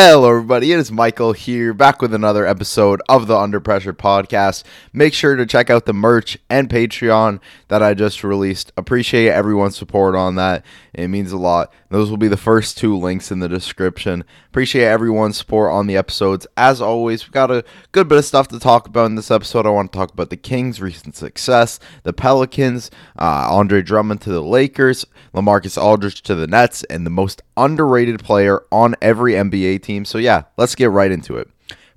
Hello, everybody. It is Michael here, back with another episode of the Under Pressure podcast. Make sure to check out the merch and Patreon that I just released. Appreciate everyone's support on that. It means a lot. Those will be the first two links in the description. Appreciate everyone's support on the episodes. As always, we've got a good bit of stuff to talk about in this episode. I want to talk about the Kings' recent success, the Pelicans, uh, Andre Drummond to the Lakers, Lamarcus Aldridge to the Nets, and the most underrated player on every NBA team. So, yeah, let's get right into it.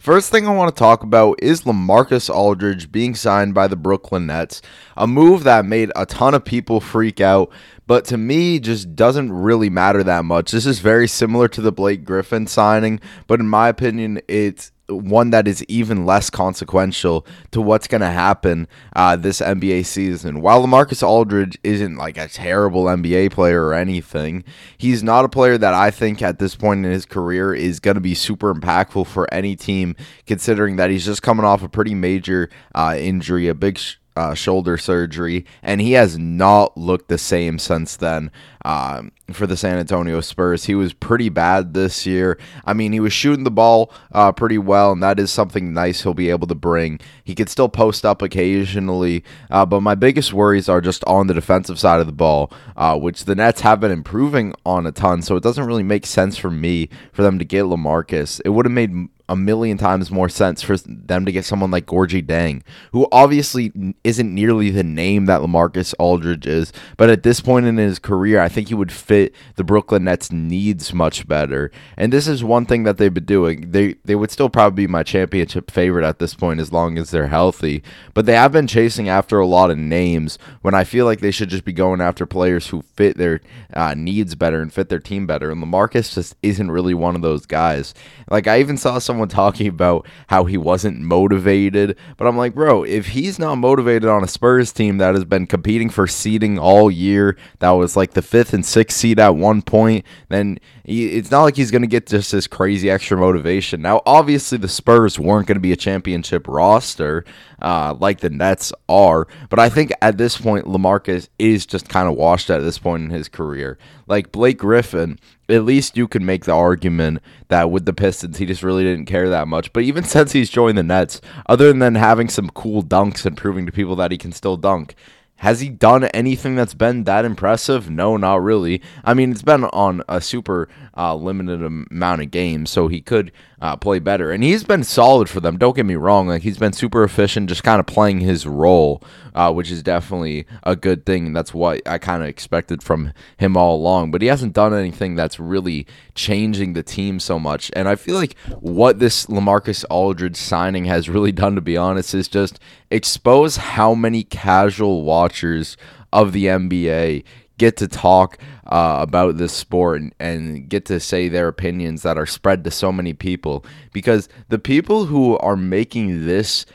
First thing I want to talk about is Lamarcus Aldridge being signed by the Brooklyn Nets, a move that made a ton of people freak out, but to me just doesn't really matter that much. This is very similar to the Blake Griffin signing, but in my opinion, it's one that is even less consequential to what's going to happen uh, this NBA season. While Lamarcus Aldridge isn't like a terrible NBA player or anything, he's not a player that I think at this point in his career is going to be super impactful for any team, considering that he's just coming off a pretty major uh, injury, a big. Sh- uh, shoulder surgery, and he has not looked the same since then. Um, for the San Antonio Spurs, he was pretty bad this year. I mean, he was shooting the ball uh, pretty well, and that is something nice he'll be able to bring. He could still post up occasionally, uh, but my biggest worries are just on the defensive side of the ball, uh, which the Nets have been improving on a ton. So it doesn't really make sense for me for them to get Lamarcus. It would have made a million times more sense for them to get someone like Gorgui Dieng, who obviously isn't nearly the name that Lamarcus Aldridge is, but at this point in his career, I think he would fit the Brooklyn Nets needs much better. And this is one thing that they've been doing. They they would still probably be my championship favorite at this point as long as they're healthy, but they have been chasing after a lot of names when I feel like they should just be going after players who fit their uh, needs better and fit their team better. And Lamarcus just isn't really one of those guys. Like I even saw someone talking about how he wasn't motivated, but I'm like, bro, if he's not motivated on a Spurs team that has been competing for seeding all year, that was like the fifth and sixth seed at one point, then he, it's not like he's going to get just this crazy extra motivation. Now, obviously, the Spurs weren't going to be a championship roster uh, like the Nets are, but I think at this point, Lamarcus is just kind of washed at this point in his career. Like Blake Griffin, at least you can make the argument that with the Pistons, he just really didn't care that much. But even since he's joined the Nets, other than having some cool dunks and proving to people that he can still dunk, has he done anything that's been that impressive? No, not really. I mean, it's been on a super uh, limited amount of games, so he could uh, play better. And he's been solid for them. Don't get me wrong; like he's been super efficient, just kind of playing his role, uh, which is definitely a good thing. And that's what I kind of expected from him all along. But he hasn't done anything that's really changing the team so much. And I feel like what this Lamarcus Aldridge signing has really done, to be honest, is just expose how many casual watchers of the NBA get to talk uh, about this sport and, and get to say their opinions that are spread to so many people because the people who are making this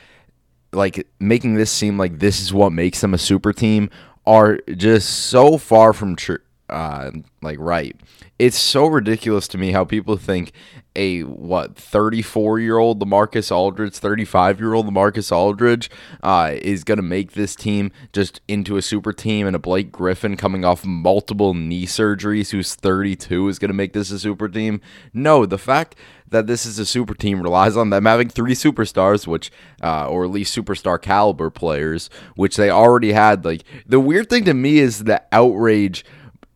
like making this seem like this is what makes them a super team are just so far from true uh, like right. It's so ridiculous to me how people think a what 34 year old Lamarcus Aldridge, 35 year old Lamarcus Aldridge uh, is going to make this team just into a super team, and a Blake Griffin coming off multiple knee surgeries, who's 32, is going to make this a super team. No, the fact that this is a super team relies on them having three superstars, which, uh, or at least superstar caliber players, which they already had. Like the weird thing to me is the outrage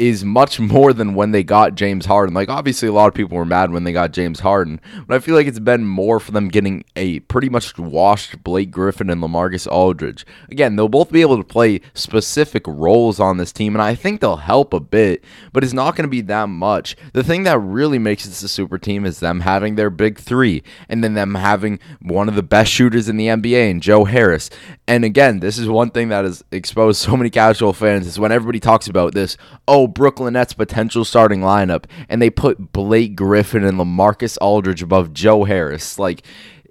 is much more than when they got James Harden. Like obviously a lot of people were mad when they got James Harden, but I feel like it's been more for them getting a pretty much washed Blake Griffin and LaMarcus Aldridge. Again, they'll both be able to play specific roles on this team and I think they'll help a bit, but it's not going to be that much. The thing that really makes this a super team is them having their big 3 and then them having one of the best shooters in the NBA and Joe Harris. And again, this is one thing that has exposed so many casual fans is when everybody talks about this, oh Brooklyn Nets potential starting lineup, and they put Blake Griffin and Lamarcus Aldridge above Joe Harris. Like,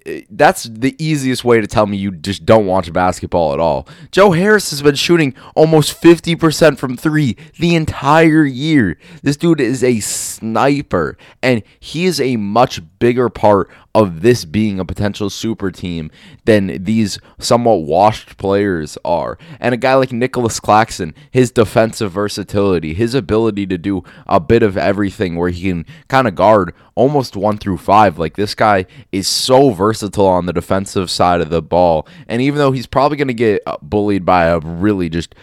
eh, that's the easiest way to tell me you just don't watch basketball at all. Joe Harris has been shooting almost 50% from three the entire year. This dude is a sniper, and he is a much bigger part of this being a potential super team than these somewhat washed players are. And a guy like Nicolas Claxton, his defensive versatility, his ability to do a bit of everything where he can kind of guard almost one through five. Like this guy is so versatile on the defensive side of the ball. And even though he's probably going to get uh, bullied by a really just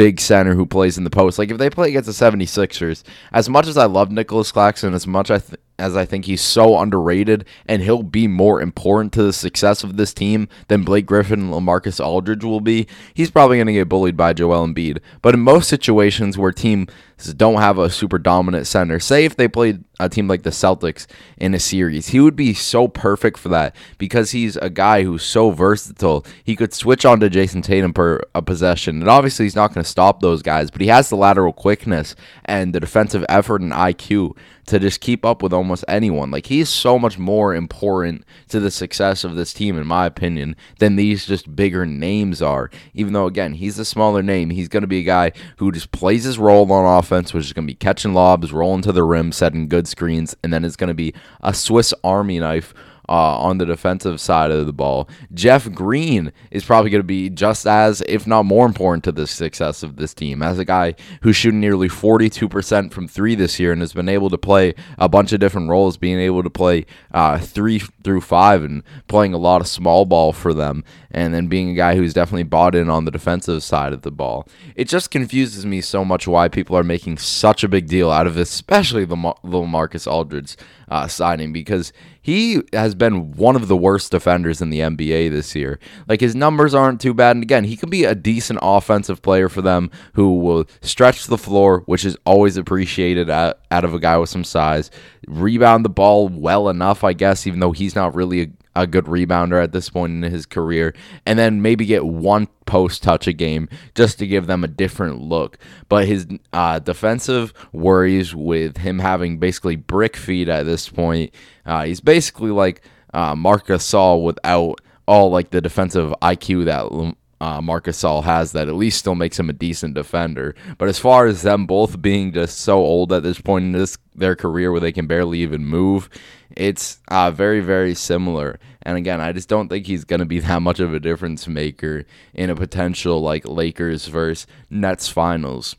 big center who plays in the post. Like if they play against the 76ers, as much as I love Nicolas Claxton, as much I th- as I think he's so underrated and he'll be more important to the success of this team than Blake Griffin and LaMarcus Aldridge will be, he's probably going to get bullied by Joel Embiid. But in most situations where teams don't have a super dominant center, say if they played a team like the Celtics in a series, he would be so perfect for that because he's a guy who's so versatile. He could switch on to Jayson Tatum per a possession. And obviously he's not going to stop those guys, but he has the lateral quickness and the defensive effort and IQ to just keep up with almost anyone. Like he's so much more important to the success of this team, in my opinion, than these just bigger names are. Even though again, he's a smaller name, he's going to be a guy who just plays his role on offense, which is going to be catching lobs, rolling to the rim, setting good screens, and then it's going to be a Swiss Army knife uh, on the defensive side of the ball. Jeff Green is probably going to be just as, if not more important to the success of this team as a guy who's shooting nearly 42% from three this year and has been able to play a bunch of different roles, being able to play uh, three through five and playing a lot of small ball for them, and then being a guy who's definitely bought in on the defensive side of the ball. It just confuses me so much why people are making such a big deal out of especially LaMarcus Aldridge uh, signing, because he has been one of the worst defenders in the NBA this year. Like his numbers aren't too bad, and again, he can be a decent offensive player for them who will stretch the floor, which is always appreciated out, out of a guy with some size. Rebound the ball well enough, I guess, even though he's not really a a good rebounder at this point in his career, and then maybe get one post touch a game just to give them a different look. But his uh, defensive worries with him having basically brick feet at this point, uh, he's basically like uh, Marc Gasol without all like the defensive IQ that uh, Marc Gasol has that at least still makes him a decent defender. But as far as them both being just so old at this point in this their career where they can barely even move, it's uh, very very similar. And again, I just don't think he's gonna be that much of a difference maker in a potential like Lakers versus Nets finals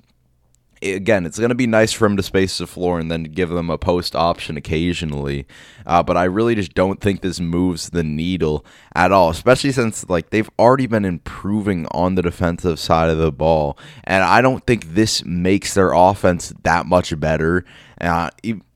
again, it's going to be nice for him to space the floor and then give them a post option occasionally. Uh, but I really just don't think this moves the needle at all, especially since like they've already been improving on the defensive side of the ball, and I don't think this makes their offense that much better. Uh,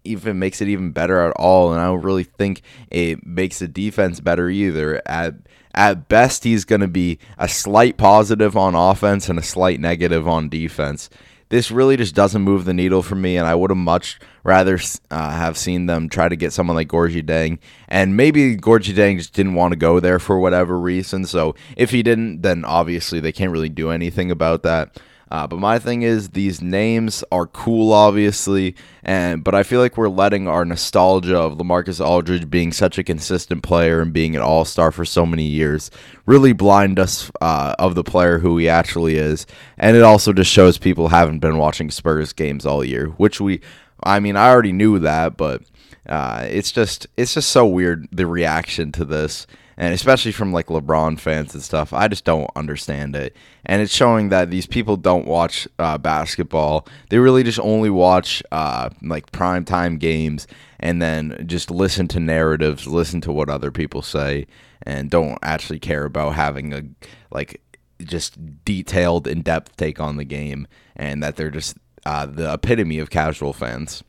even makes it even better at all, and I don't really think it makes the defense better either. At at best, he's going to be a slight positive on offense and a slight negative on defense this really just doesn't move the needle for me, and I would have much rather uh, have seen them try to get someone like Gorgui Dieng. And maybe Gorgui Dieng just didn't want to go there for whatever reason. So if he didn't, then obviously they can't really do anything about that. Uh, but my thing is, these names are cool, obviously, and but I feel like we're letting our nostalgia of LaMarcus Aldridge being such a consistent player and being an All Star for so many years really blind us uh, of the player who he actually is, and it also just shows people haven't been watching Spurs games all year, which we, I mean, I already knew that, but uh, it's just it's just so weird the reaction to this and especially from like LeBron fans and stuff. I just don't understand it, and it's showing that these people don't watch uh, basketball. They really just only watch uh, like prime time games, and then just listen to narratives, listen to what other people say, and don't actually care about having a like just detailed, in depth take on the game, and that they're just uh, the epitome of casual fans.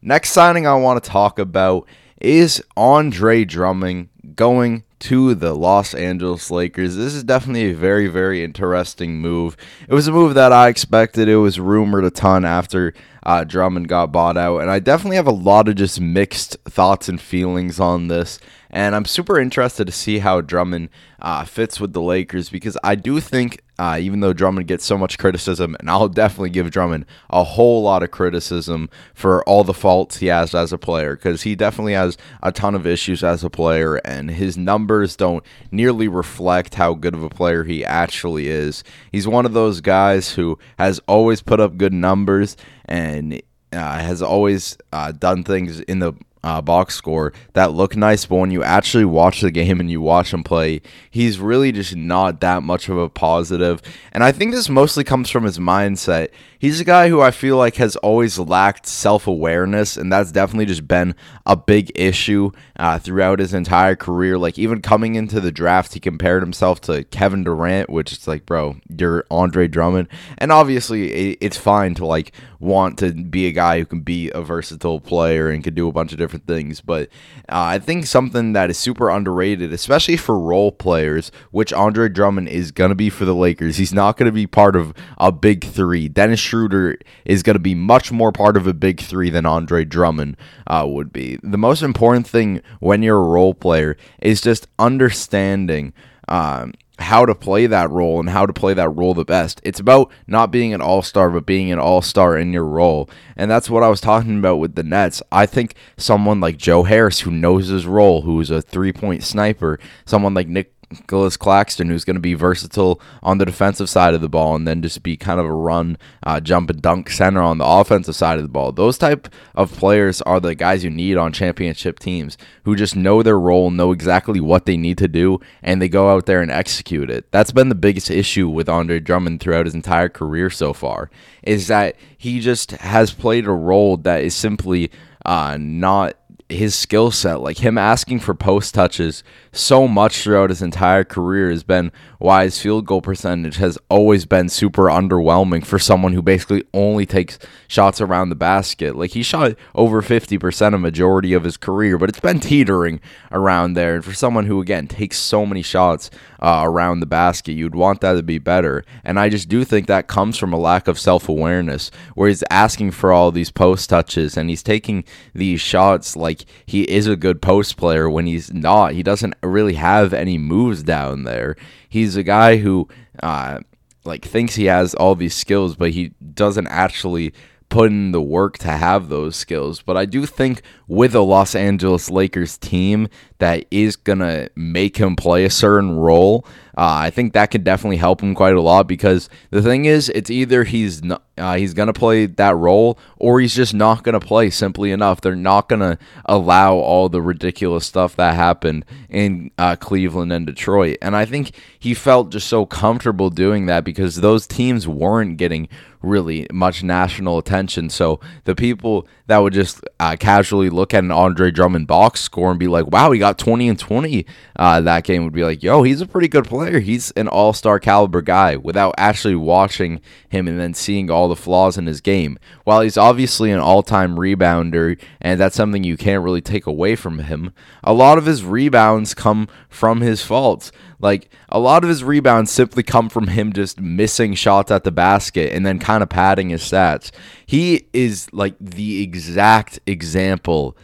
Next signing I want to talk about is Andre Drummond going to the Los Angeles Lakers. This is definitely a very, very interesting move. It was a move that I expected. It was rumored a ton after uh, Drummond got bought out, and I definitely have a lot of just mixed thoughts and feelings on this. And I'm super interested to see how Drummond uh, fits with the Lakers because I do think uh, even though Drummond gets so much criticism, and I'll definitely give Drummond a whole lot of criticism for all the faults he has as a player, because he definitely has a ton of issues as a player, and his numbers don't nearly reflect how good of a player he actually is. He's one of those guys who has always put up good numbers and uh, has always uh, done things in the uh, box score that look nice, but when you actually watch the game and you watch him play, he's really just not that much of a positive. And I think this mostly comes from his mindset. He's a guy who I feel like has always lacked self awareness, and that's definitely just been a big issue uh, throughout his entire career. Like, even coming into the draft, he compared himself to Kevin Durant, which is like, bro, you're Andre Drummond. And obviously, it's fine to like want to be a guy who can be a versatile player and can do a bunch of different things. But uh, I think something that is super underrated, especially for role players, which Andre Drummond is going to be for the Lakers. He's not going to be part of a big three. Dennis Schroeder is going to be much more part of a big three than Andre Drummond uh, would be. The most important thing when you're a role player is just understanding. Um, how to play that role and how to play that role the best. It's about not being an all star, but being an all star in your role. And that's what I was talking about with the Nets. I think someone like Joe Harris, who knows his role, who's a three point sniper, someone like Nick Nicolas Claxton, who's going to be versatile on the defensive side of the ball, and then just be kind of a run, uh, jump and dunk center on the offensive side of the ball. Those type of players are the guys you need on championship teams who just know their role, know exactly what they need to do, and they go out there and execute it. That's been the biggest issue with Andre Drummond throughout his entire career so far, is that he just has played a role that is simply uh, not his skill set, like him asking for post touches so much throughout his entire career, has been why his field goal percentage has always been super underwhelming for someone who basically only takes shots around the basket. Like he shot over 50% a majority of his career, but it's been teetering around there. And for someone who, again, takes so many shots uh, around the basket, you'd want that to be better. And I just do think that comes from a lack of self awareness, where he's asking for all these post touches and he's taking these shots like he is a good post player when he's not. He doesn't really have any moves down there. He's a guy who uh, like thinks he has all these skills, but he doesn't actually put in the work to have those skills. But I do think with a Los Angeles Lakers team that is going to make him play a certain role, uh, I think that could definitely help him quite a lot because the thing is, it's either he's not, uh, he's to play that role or he's just not to play simply enough. They're not to allow all the ridiculous stuff that happened in uh, Cleveland and Detroit. And I think he felt just so comfortable doing that because those teams weren't getting really much national attention. So the people that would just uh, casually look at an Andre Drummond box score and be like, wow, he got 20 and 20 uh, that game would be like, yo, he's a pretty good player. He's an all star caliber guy without actually watching him and then seeing all the flaws in his game. While he's obviously an all time rebounder, and that's something you can't really take away from him, a lot of his rebounds come from his faults. Like a lot of his rebounds simply come from him just missing shots at the basket and then kind of padding his stats. He is like the exact example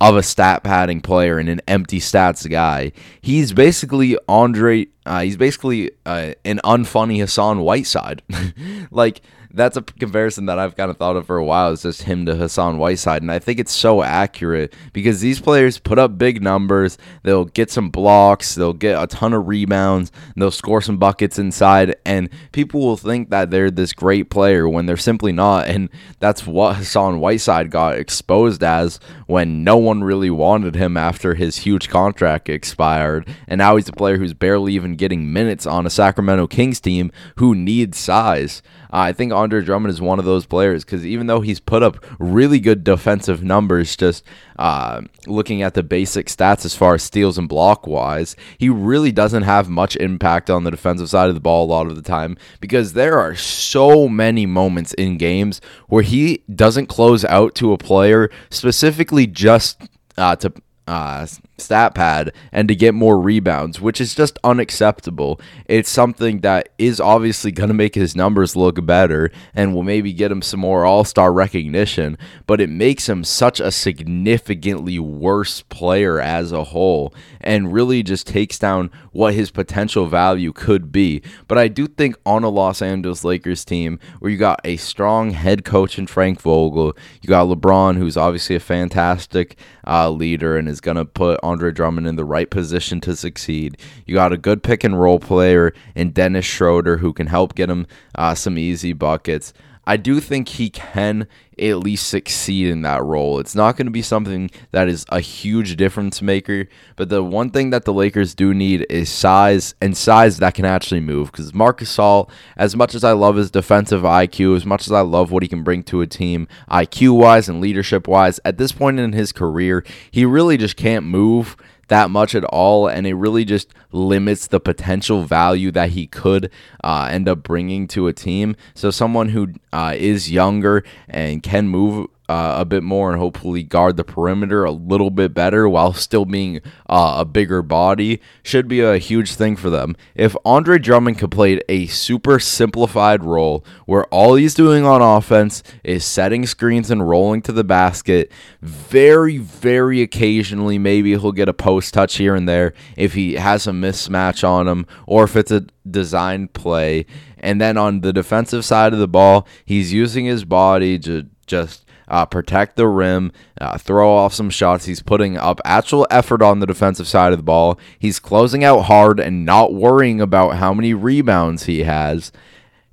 of a stat padding player and an empty stats guy. He's basically Andre. Uh, he's basically uh, an unfunny Hassan Whiteside. like that's a comparison that I've kind of thought of for a while. Is just him to Hassan Whiteside, and I think it's so accurate because these players put up big numbers. They'll get some blocks, they'll get a ton of rebounds, they'll score some buckets inside, and people will think that they're this great player when they're simply not. And that's what Hassan Whiteside got exposed as when no one really wanted him after his huge contract expired, and now he's a player who's barely even getting minutes on a Sacramento Kings team who needs size. Uh, I think Andre Drummond is one of those players because even though he's put up really good defensive numbers, just uh, looking at the basic stats as far as steals and block wise, he really doesn't have much impact on the defensive side of the ball a lot of the time because there are so many moments in games where he doesn't close out to a player specifically just uh, to uh, stat pad and to get more rebounds, which is just unacceptable. It's something that is obviously going to make his numbers look better and will maybe get him some more all star recognition, but it makes him such a significantly worse player as a whole and really just takes down what his potential value could be. But I do think on a Los Angeles Lakers team where you got a strong head coach in Frank Vogel, you got LeBron, who's obviously a fantastic uh, leader and is going to put Andre Drummond in the right position to succeed. You got a good pick and roll player in Dennis Schroeder who can help get him uh, some easy buckets. I do think he can at least succeed in that role. It's not going to be something that is a huge difference maker, but the one thing that the Lakers do need is size and size that can actually move. Because Marcus Gasol, as much as I love his defensive IQ, as much as I love what he can bring to a team, IQ wise and leadership wise, at this point in his career, he really just can't move that much at all, and it really just limits the potential value that he could uh, end up bringing to a team. So, someone who uh, is younger and can move uh, a bit more and hopefully guard the perimeter a little bit better while still being uh, a bigger body should be a huge thing for them. If Andre Drummond could play a super simplified role where all he's doing on offense is setting screens and rolling to the basket, very, very occasionally maybe he'll get a post touch here and there if he has a mismatch on him or if it's a design play. And then on the defensive side of the ball, he's using his body to just uh, protect the rim, uh, throw off some shots. He's putting up actual effort on the defensive side of the ball. He's closing out hard and not worrying about how many rebounds he has.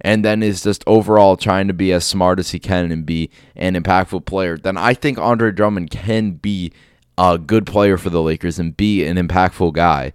And then is just overall trying to be as smart as he can and be an impactful player. Then I think Andre Drummond can be a good player for the Lakers and be an impactful guy.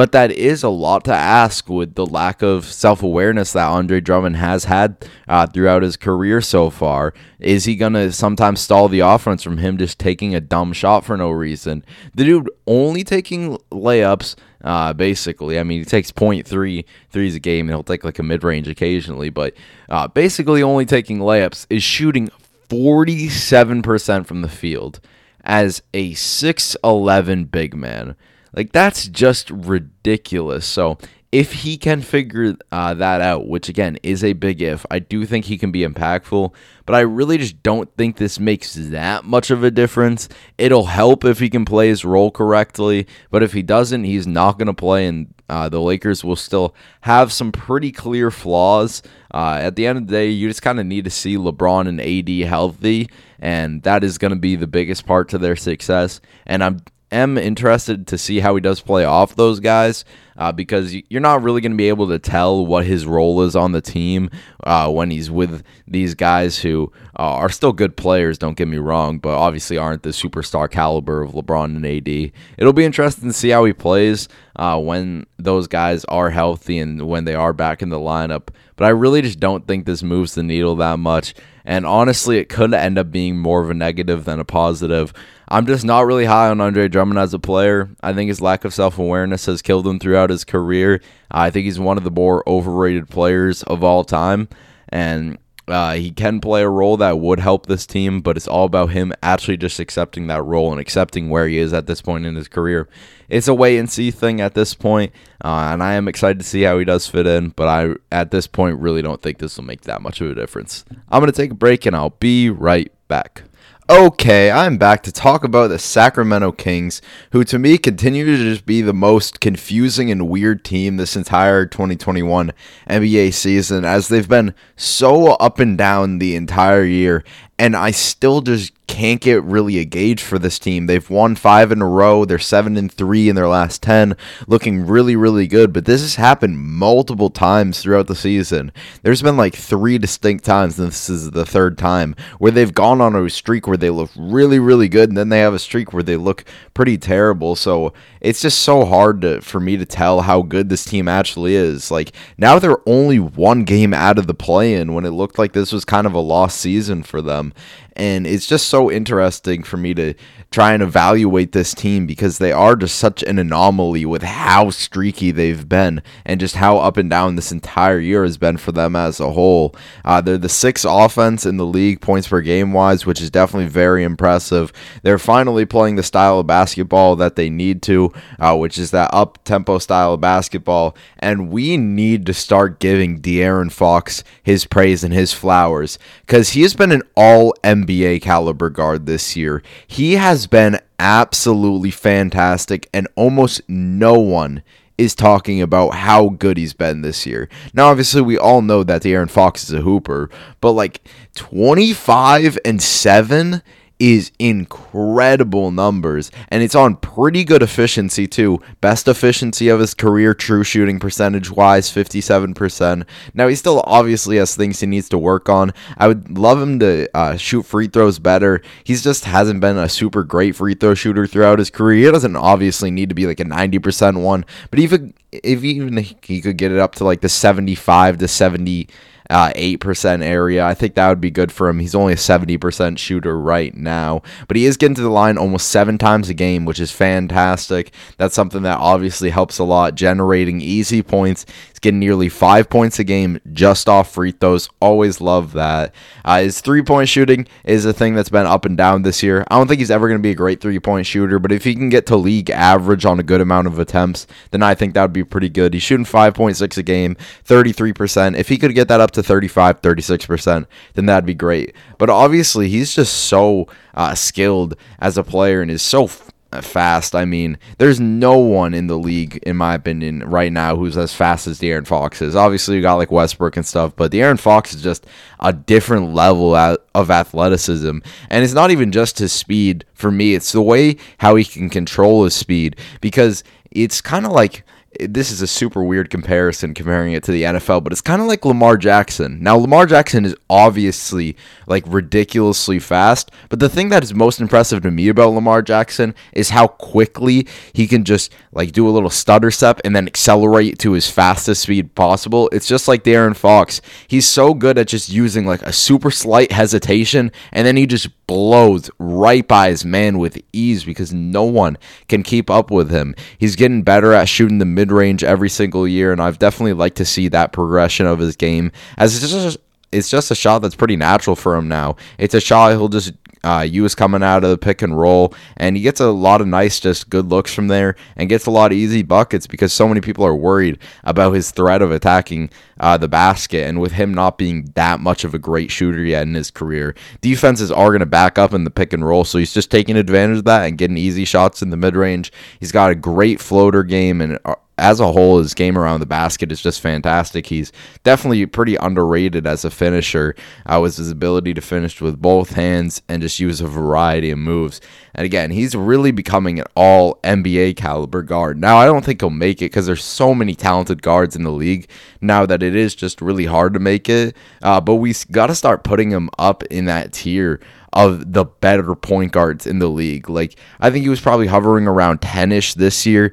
But that is a lot to ask with the lack of self awareness that Andre Drummond has had uh, throughout his career so far. Is he going to sometimes stall the offense from him just taking a dumb shot for no reason? The dude only taking layups. Uh, basically, I mean, he takes 0.3 threes a game and he'll take like a mid range occasionally, but uh, basically, only taking layups is shooting 47% from the field as a 6'11 big man. Like that's just ridiculous. So if he can figure uh, that out, which again is a big if, I do think he can be impactful. But I really just don't think this makes that much of a difference. It'll help if he can play his role correctly, but if he doesn't, he's not going to play, and uh, the Lakers will still have some pretty clear flaws. Uh, at the end of the day, you just kind of need to see LeBron and AD healthy, and that is going to be the biggest part to their success. And I'm am interested to see how he does play off those guys uh, because you're not really going to be able to tell what his role is on the team uh, when he's with these guys who uh, are still good players, don't get me wrong, but obviously aren't the superstar caliber of LeBron and AD. It'll be interesting to see how he plays uh, when those guys are healthy and when they are back in the lineup. But I really just don't think this moves the needle that much. And honestly, it could end up being more of a negative than a positive. I'm just not really high on Andre Drummond as a player. I think his lack of self awareness has killed him throughout his career. I think he's one of the more overrated players of all time. And uh, he can play a role that would help this team, but it's all about him actually just accepting that role and accepting where he is at this point in his career. It's a wait and see thing at this point, uh, and I am excited to see how he does fit in. But I, at this point, really don't think this will make that much of a difference. I'm going to take a break, and I'll be right back. Okay, I'm back to talk about the Sacramento Kings, who to me continue to just be the most confusing and weird team this entire 2021 NBA season, as they've been so up and down the entire year. And I still just can't get really a gauge for this team. They've won five in a row. They're seven and three in their last ten, looking really, really good. But this has happened multiple times throughout the season. There's been like three distinct times, and this is the third time where they've gone on a streak where they look really, really good, and then they have a streak where they look pretty terrible. So it's just so hard to, for me to tell how good this team actually is. Like now they're only one game out of the play-in when it looked like this was kind of a lost season for them and it's just so interesting for me to try and evaluate this team because they are just such an anomaly with how streaky they've been and just how up and down this entire year has been for them as a whole. Uh, they're the sixth offense in the league, points per game wise, which is definitely very impressive. They're finally playing the style of basketball that they need to, uh, which is that up tempo style of basketball. And we need to start giving De'Aaron Fox his praise and his flowers because he has been an all NBA caliber guard this year. He has been absolutely fantastic, and almost no one is talking about how good he's been this year. Now, obviously, we all know that De'Aaron Fox is a hooper, but like 25 and 7 is incredible numbers and it's on pretty good efficiency too. Best efficiency of his career true shooting percentage wise 57%. Now he still obviously has things he needs to work on. I would love him to uh, shoot free throws better. He's just hasn't been a super great free throw shooter throughout his career. He doesn't obviously need to be like a 90% one, but even if even he could get it up to like the 75 to 70 uh, 8% area. I think that would be good for him. He's only a 70% shooter right now, but he is getting to the line almost seven times a game, which is fantastic. That's something that obviously helps a lot, generating easy points. Getting nearly five points a game just off free throws. Always love that. Uh, his three point shooting is a thing that's been up and down this year. I don't think he's ever going to be a great three point shooter, but if he can get to league average on a good amount of attempts, then I think that would be pretty good. He's shooting 5.6 a game, 33%. If he could get that up to to 35, 36%, then that'd be great. But obviously, he's just so uh, skilled as a player and is so fast. I mean, there's no one in the league, in my opinion, right now who's as fast as De'Aaron Fox is. Obviously, you got like Westbrook and stuff, but De'Aaron Fox is just a different level of athleticism. And it's not even just his speed for me, it's the way how he can control his speed because it's kind of like this is a super weird comparison comparing it to the NFL, but it's kind of like Lamar Jackson. Now, Lamar Jackson is obviously like ridiculously fast, but the thing that is most impressive to me about Lamar Jackson is how quickly he can just like do a little stutter step and then accelerate to his fastest speed possible. It's just like De'Aaron Fox. He's so good at just using like a super slight hesitation and then he just blows right by his man with ease because no one can keep up with him. He's getting better at shooting the mid range every single year, and I've definitely liked to see that progression of his game as it's just it's just a shot that's pretty natural for him now. It's a shot he'll just uh, use coming out of the pick and roll, and he gets a lot of nice, just good looks from there, and gets a lot of easy buckets because so many people are worried about his threat of attacking uh, the basket, and with him not being that much of a great shooter yet in his career, defenses are going to back up in the pick and roll, so he's just taking advantage of that and getting easy shots in the mid range. He's got a great floater game and uh, as a whole, his game around the basket is just fantastic. He's definitely pretty underrated as a finisher. Uh, with his ability to finish with both hands and just use a variety of moves. And again, he's really becoming an all NBA caliber guard. Now, I don't think he'll make it because there's so many talented guards in the league now that it is just really hard to make it. Uh, but we got to start putting him up in that tier of the better point guards in the league. Like, I think he was probably hovering around 10 ish this year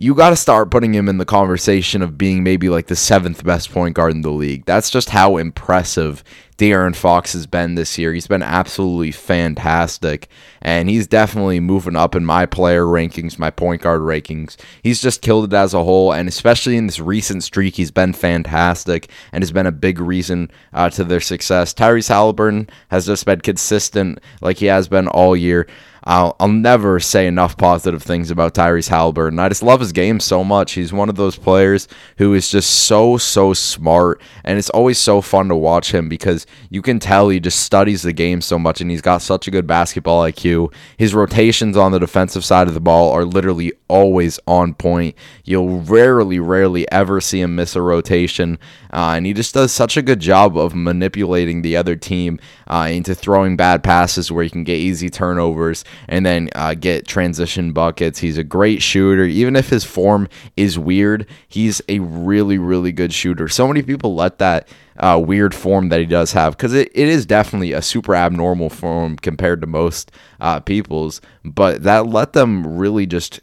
you got to start putting him in the conversation of being maybe like the seventh best point guard in the league. That's just how impressive De'Aaron Fox has been this year. He's been absolutely fantastic, and he's definitely moving up in my player rankings, my point guard rankings. He's just killed it as a whole, and especially in this recent streak, he's been fantastic and has been a big reason uh, to their success. Tyrese Halliburton has just been consistent like he has been all year. I'll, I'll never say enough positive things about Tyrese Halliburton. I just love his game so much. He's one of those players who is just so, so smart, and it's always so fun to watch him because you can tell he just studies the game so much, and he's got such a good basketball IQ. His rotations on the defensive side of the ball are literally always on point. You'll rarely, rarely ever see him miss a rotation, uh, and he just does such a good job of manipulating the other team uh, into throwing bad passes where he can get easy turnovers and then uh, get transition buckets. He's a great shooter. Even if his form is weird, he's a really, really good shooter. So many people let that uh, weird form that he does have because it, it is definitely a super abnormal form compared to most uh, people's, but that let them really just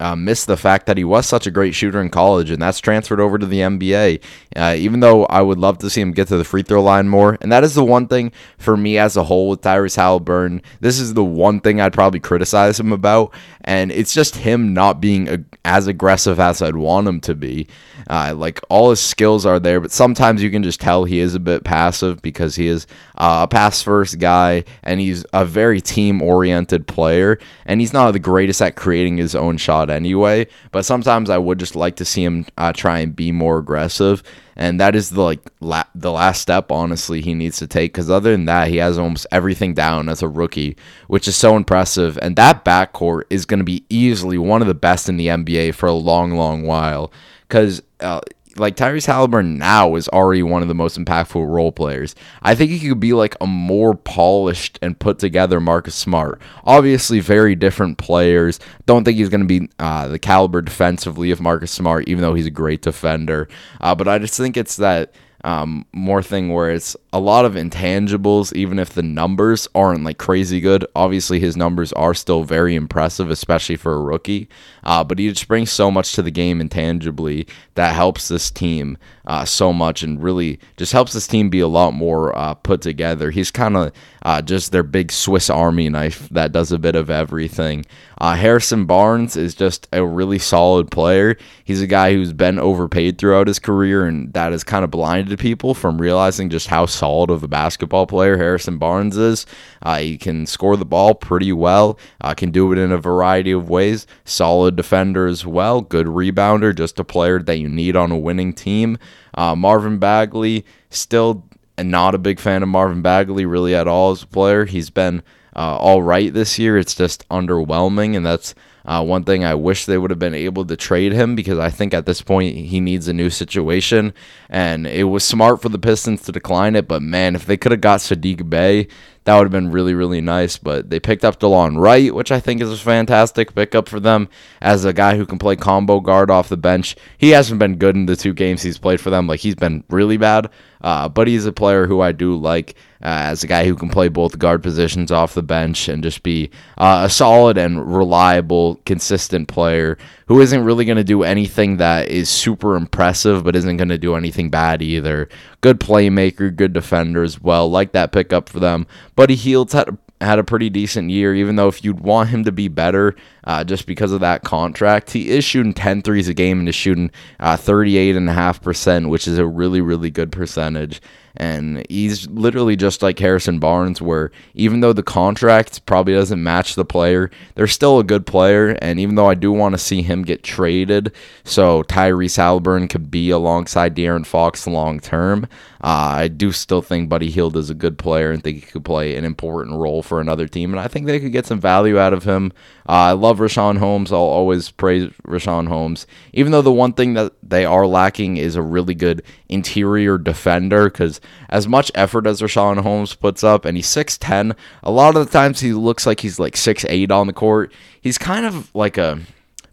uh, miss the fact that he was such a great shooter in college, and that's transferred over to the NBA. Uh, even though I would love to see him get to the free throw line more, and that is the one thing for me as a whole with Tyrese Halliburton. This is the one thing I'd probably criticize him about, and it's just him not being a, as aggressive as I'd want him to be. Uh, like all his skills are there, but sometimes you can just tell he is a bit passive because he is uh, a pass first guy and he's a very team oriented player. And he's not the greatest at creating his own shot anyway. But sometimes I would just like to see him uh, try and be more aggressive and that is the like la- the last step honestly he needs to take because other than that he has almost everything down as a rookie which is so impressive and that backcourt is going to be easily one of the best in the nba for a long long while because uh, like Tyrese Halliburton now is already one of the most impactful role players. I think he could be like a more polished and put together Marcus Smart. Obviously, very different players. Don't think he's going to be uh, the caliber defensively of Marcus Smart, even though he's a great defender. Uh, but I just think it's that um, more thing where it's a lot of intangibles, even if the numbers aren't like crazy good. Obviously, his numbers are still very impressive, especially for a rookie. Uh, but he just brings so much to the game intangibly that helps this team uh, so much and really just helps this team be a lot more uh, put together. He's kind of uh, just their big Swiss Army knife that does a bit of everything. Uh, Harrison Barnes is just a really solid player. He's a guy who's been overpaid throughout his career, and that has kind of blinded people from realizing just how solid of a basketball player Harrison Barnes is. Uh, he can score the ball pretty well, uh, can do it in a variety of ways. Solid defender as well, good rebounder, just a player that you need on a winning team. Uh, Marvin Bagley, still not a big fan of Marvin Bagley really at all as a player. He's been uh, all right this year. It's just underwhelming, and that's uh, one thing I wish they would have been able to trade him because I think at this point he needs a new situation. And it was smart for the Pistons to decline it, but man, if they could have got Saddiq Bey, that would have been really, really nice. But they picked up Delon Wright, which I think is a fantastic pickup for them as a guy who can play combo guard off the bench. He hasn't been good in the two games he's played for them. Like he's been really bad. Uh, but he's a player who I do like uh, as a guy who can play both guard positions off the bench and just be uh, a solid and reliable, consistent player who isn't really going to do anything that is super impressive, but isn't going to do anything bad either. Good playmaker, good defender as well. Like that pickup for them. Buddy Hield had had a pretty decent year, even though if you'd want him to be better uh, just because of that contract, he is shooting 10 threes a game and is shooting uh, 38.5%, which is a really, really good percentage. And he's literally just like Harrison Barnes, where even though the contract probably doesn't match the player, they're still a good player. And even though I do want to see him get traded so Tyrese Halliburton could be alongside De'Aaron Fox long term, uh, I do still think Buddy Hield is a good player and think he could play an important role for another team. And I think they could get some value out of him. Uh, I love Richaun Holmes. I'll always praise Richaun Holmes, even though the one thing that they are lacking is a really good interior defender. Because as much effort as Richaun Holmes puts up, and he's 6'10, a lot of the times he looks like he's like 6'8 on the court. He's kind of like a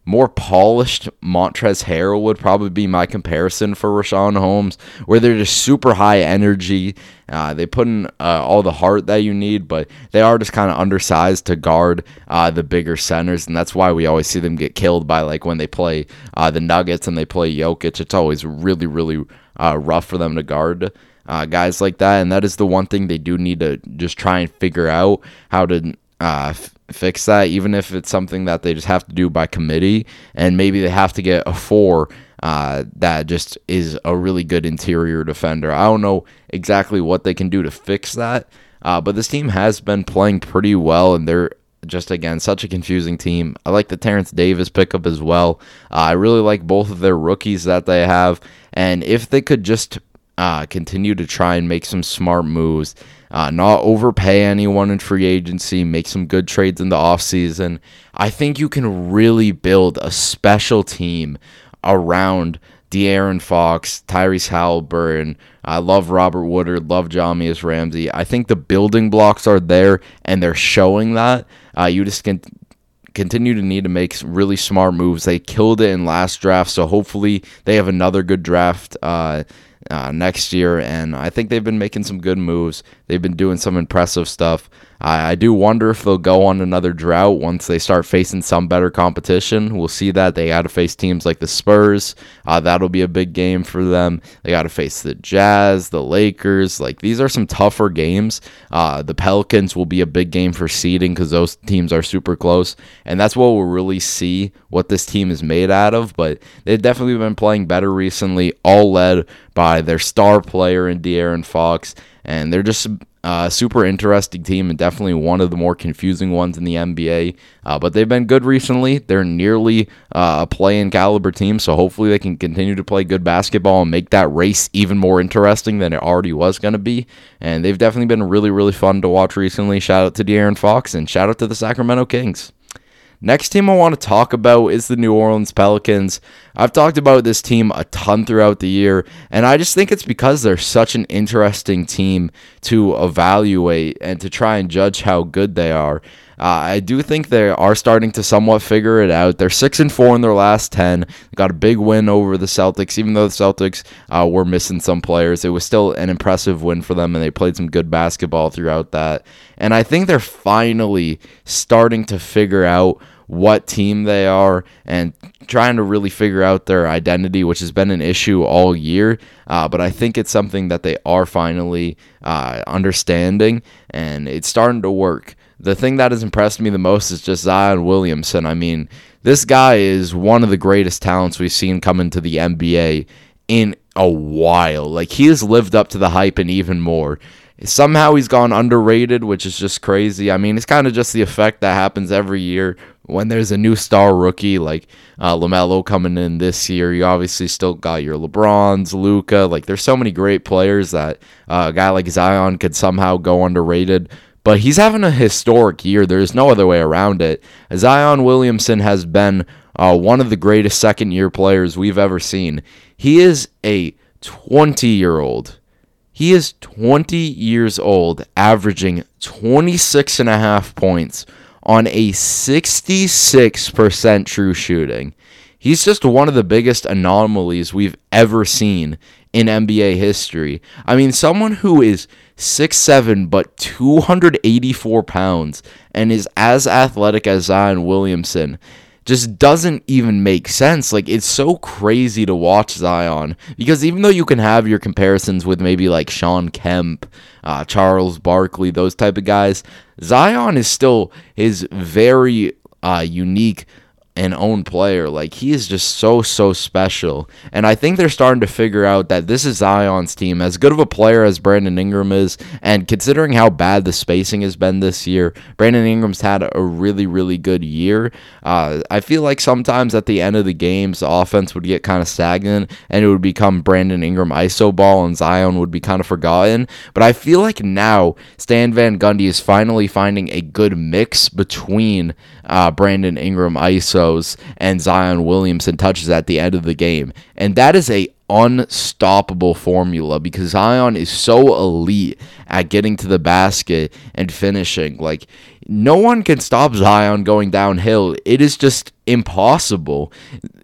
more polished Montrezl Harrell would probably be my comparison for Richaun Holmes, where they're just super high energy. Uh, they put in uh, all the heart that you need, but they are just kind of undersized to guard uh, the bigger centers, and that's why we always see them get killed by like when they play uh, the Nuggets and they play Jokic. It's always really, really uh, rough for them to guard. Uh, guys like that, and that is the one thing they do need to just try and figure out how to f- fix that, even if it's something that they just have to do by committee, and maybe they have to get a four uh, that just is a really good interior defender. I don't know exactly what they can do to fix that, uh, but this team has been playing pretty well, and they're just again such a confusing team. I like the Terence Davis pickup as well. Uh, I really like both of their rookies that they have, and if they could just uh, continue to try and make some smart moves uh, not overpay anyone in free agency, make some good trades in the offseason. I think you can really build a special team around De'Aaron Fox, Tyrese Halliburton. I love Robert Woodard, love Jahmi'us Ramsey. I think the building blocks are there and they're showing that. Uh, you just can continue to need to make really smart moves. They killed it in last draft, so hopefully they have another good draft. Uh, uh, next year. And I think they've been making some good moves. They've been doing some impressive stuff. I, I do wonder if they'll go on another drought once they start facing some better competition. We'll see that. They got to face teams like the Spurs. Uh, that'll be a big game for them. They got to face the Jazz, the Lakers. Like, these are some tougher games. Uh, the Pelicans will be a big game for seeding because those teams are super close. And that's what we'll really see what this team is made out of. But they've definitely been playing better recently, all led by their star player in De'Aaron Fox. And they're just uh, super interesting team and definitely one of the more confusing ones in the NBA. Uh, but they've been good recently. They're nearly uh, a play-in caliber team, so hopefully they can continue to play good basketball and make that race even more interesting than it already was going to be. And they've definitely been really, really fun to watch recently. Shout out to De'Aaron Fox and shout out to the Sacramento Kings. Next team I want to talk about is the New Orleans Pelicans. I've talked about this team a ton throughout the year, and I just think it's because they're such an interesting team to evaluate and to try and judge how good they are. Uh, I do think they are starting to somewhat figure it out. They're six and four in their last ten. got a big win over the Celtics, even though the Celtics uh, were missing some players. It was still an impressive win for them, and they played some good basketball throughout that. And I think they're finally starting to figure out what team they are and trying to really figure out their identity, which has been an issue all year. Uh, but I think it's something that they are finally uh, understanding, and it's starting to work. The thing that has impressed me the most is just Zion Williamson. I mean, this guy is one of the greatest talents we've seen come into the NBA in a while. Like, he has lived up to the hype and even more. Somehow he's gone underrated, which is just crazy. I mean, it's kind of just the effect that happens every year when there's a new star rookie like uh, LaMelo coming in this year. You obviously still got your LeBrons, Luka. Like, there's so many great players that uh, a guy like Zion could somehow go underrated. But he's having a historic year. There's no other way around it. Zion Williamson has been uh, one of the greatest second year players we've ever seen. He is a 20 year old he is 20 years old, averaging 26 and a half points on a 66% true shooting. He's just one of the biggest anomalies we've ever seen in NBA history. I mean, someone who is 6'7 but 284 pounds and is as athletic as Zion Williamson just doesn't even make sense. Like it's so crazy to watch Zion because even though you can have your comparisons with maybe like Shawn Kemp, uh, Charles Barkley, those type of guys, Zion is still his very uh, unique an own player. Like he is just so so special, and I think they're starting to figure out that this is Zion's team. As good of a player as Brandon Ingram is, and considering how bad the spacing has been this year, Brandon Ingram's had a really really good year. Uh, I feel like sometimes at the end of the games, the offense would get kind of stagnant, and it would become Brandon Ingram iso ball, and Zion would be kind of forgotten. But I feel like now Stan Van Gundy is finally finding a good mix between uh, Brandon Ingram ISOs and Zion Williamson touches at the end of the game. And that is a unstoppable formula because Zion is so elite at getting to the basket and finishing. Like no one can stop Zion going downhill. It is just impossible.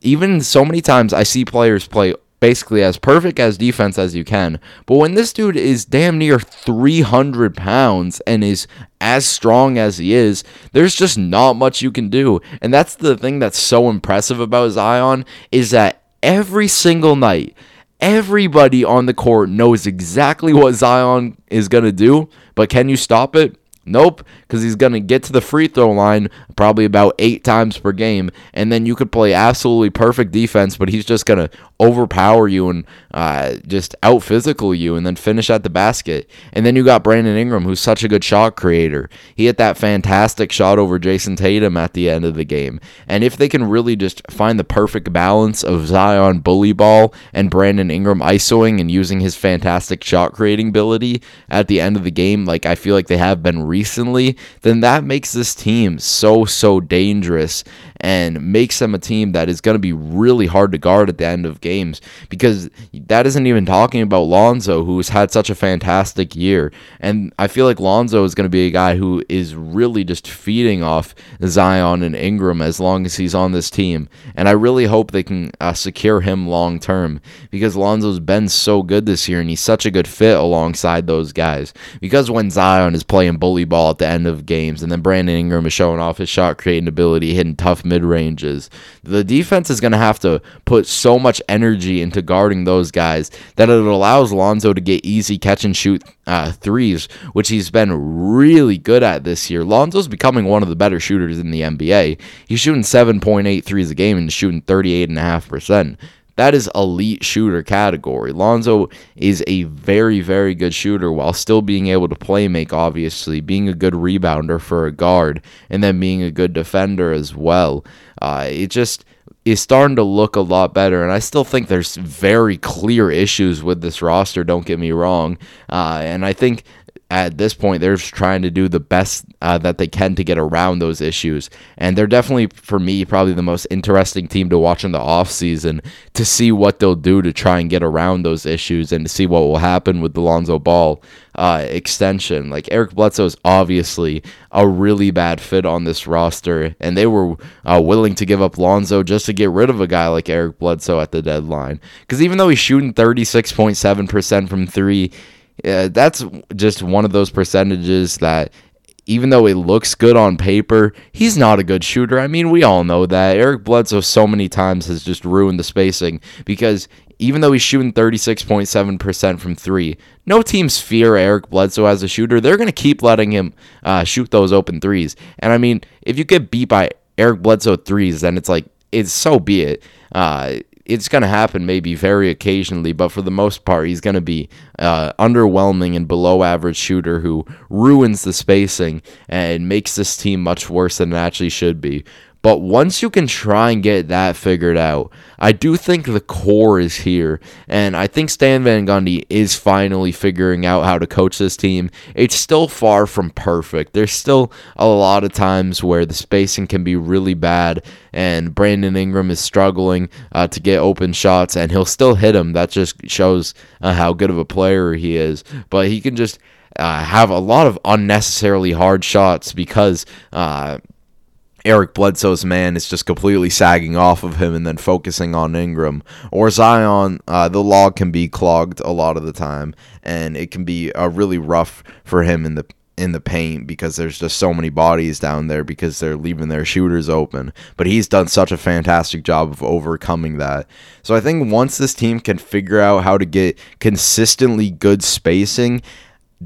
Even so many times I see players play basically as perfect as defense as you can. But when this dude is damn near 300 pounds and is as strong as he is, there's just not much you can do. And that's the thing that's so impressive about Zion is that every single night, everybody on the court knows exactly what Zion is going to do, but can you stop it? Nope, because he's going to get to the free throw line probably about eight times per game, and then you could play absolutely perfect defense, but he's just going to overpower you and uh, just out physical you and then finish at the basket. And then you got Brandon Ingram, who's such a good shot creator. He hit that fantastic shot over Jayson Tatum at the end of the game. And if they can really just find the perfect balance of Zion bully ball and Brandon Ingram isoing and using his fantastic shot creating ability at the end of the game, like I feel like they have been recently, then that makes this team so, so dangerous and makes them a team that is going to be really hard to guard at the end of games because that isn't even talking about Lonzo, who's had such a fantastic year. And I feel like Lonzo is going to be a guy who is really just feeding off Zion and Ingram as long as he's on this team. And I really hope they can uh, secure him long term because Lonzo's been so good this year and he's such a good fit alongside those guys. Because when Zion is playing bully ball at the end of games and then Brandon Ingram is showing off his shot creating ability, hitting tough mid ranges, the defense is going to have to put so much energy into guarding those guys that it allows Lonzo to get easy catch and shoot uh, threes, which he's been really good at this year. Lonzo's becoming one of the better shooters in the NBA. He's shooting 7.8 threes a game and shooting 38.5%. That is elite shooter category. Lonzo is a very, very good shooter while still being able to play make, obviously, being a good rebounder for a guard, and then being a good defender as well. Uh, it just is starting to look a lot better. And I still think there's very clear issues with this roster, don't get me wrong. Uh, and I think at this point they're just trying to do the best uh, that they can to get around those issues. And they're definitely for me probably the most interesting team to watch in the offseason to see what they'll do to try and get around those issues and to see what will happen with the Lonzo Ball uh, extension. Like Eric Bledsoe is obviously a really bad fit on this roster and they were uh, willing to give up Lonzo just to get rid of a guy like Eric Bledsoe at the deadline. Because even though he's shooting 36.7% from three yeah, that's just one of those percentages that even though it looks good on paper, he's not a good shooter. I mean, we all know that. Eric Bledsoe so many times has just ruined the spacing because even though he's shooting 36.7% from three, no teams fear Eric Bledsoe as a shooter. They're going to keep letting him uh, shoot those open threes. And I mean, if you get beat by Eric Bledsoe threes, then it's like, it's so be it. Uh, it's going to happen maybe very occasionally, but for the most part, he's going to be uh, underwhelming and below average shooter who ruins the spacing and makes this team much worse than it actually should be. But once you can try and get that figured out, I do think the core is here. And I think Stan Van Gundy is finally figuring out how to coach this team. It's still far from perfect. There's still a lot of times where the spacing can be really bad, and Brandon Ingram is struggling uh, to get open shots, and he'll still hit them. That just shows uh, how good of a player he is. But he can just. Uh, have a lot of unnecessarily hard shots because uh, Eric Bledsoe's man is just completely sagging off of him and then focusing on Ingram. Or Zion, uh, the log can be clogged a lot of the time, and it can be really rough for him in the in the paint because there's just so many bodies down there because they're leaving their shooters open. But he's done such a fantastic job of overcoming that. So I think once this team can figure out how to get consistently good spacing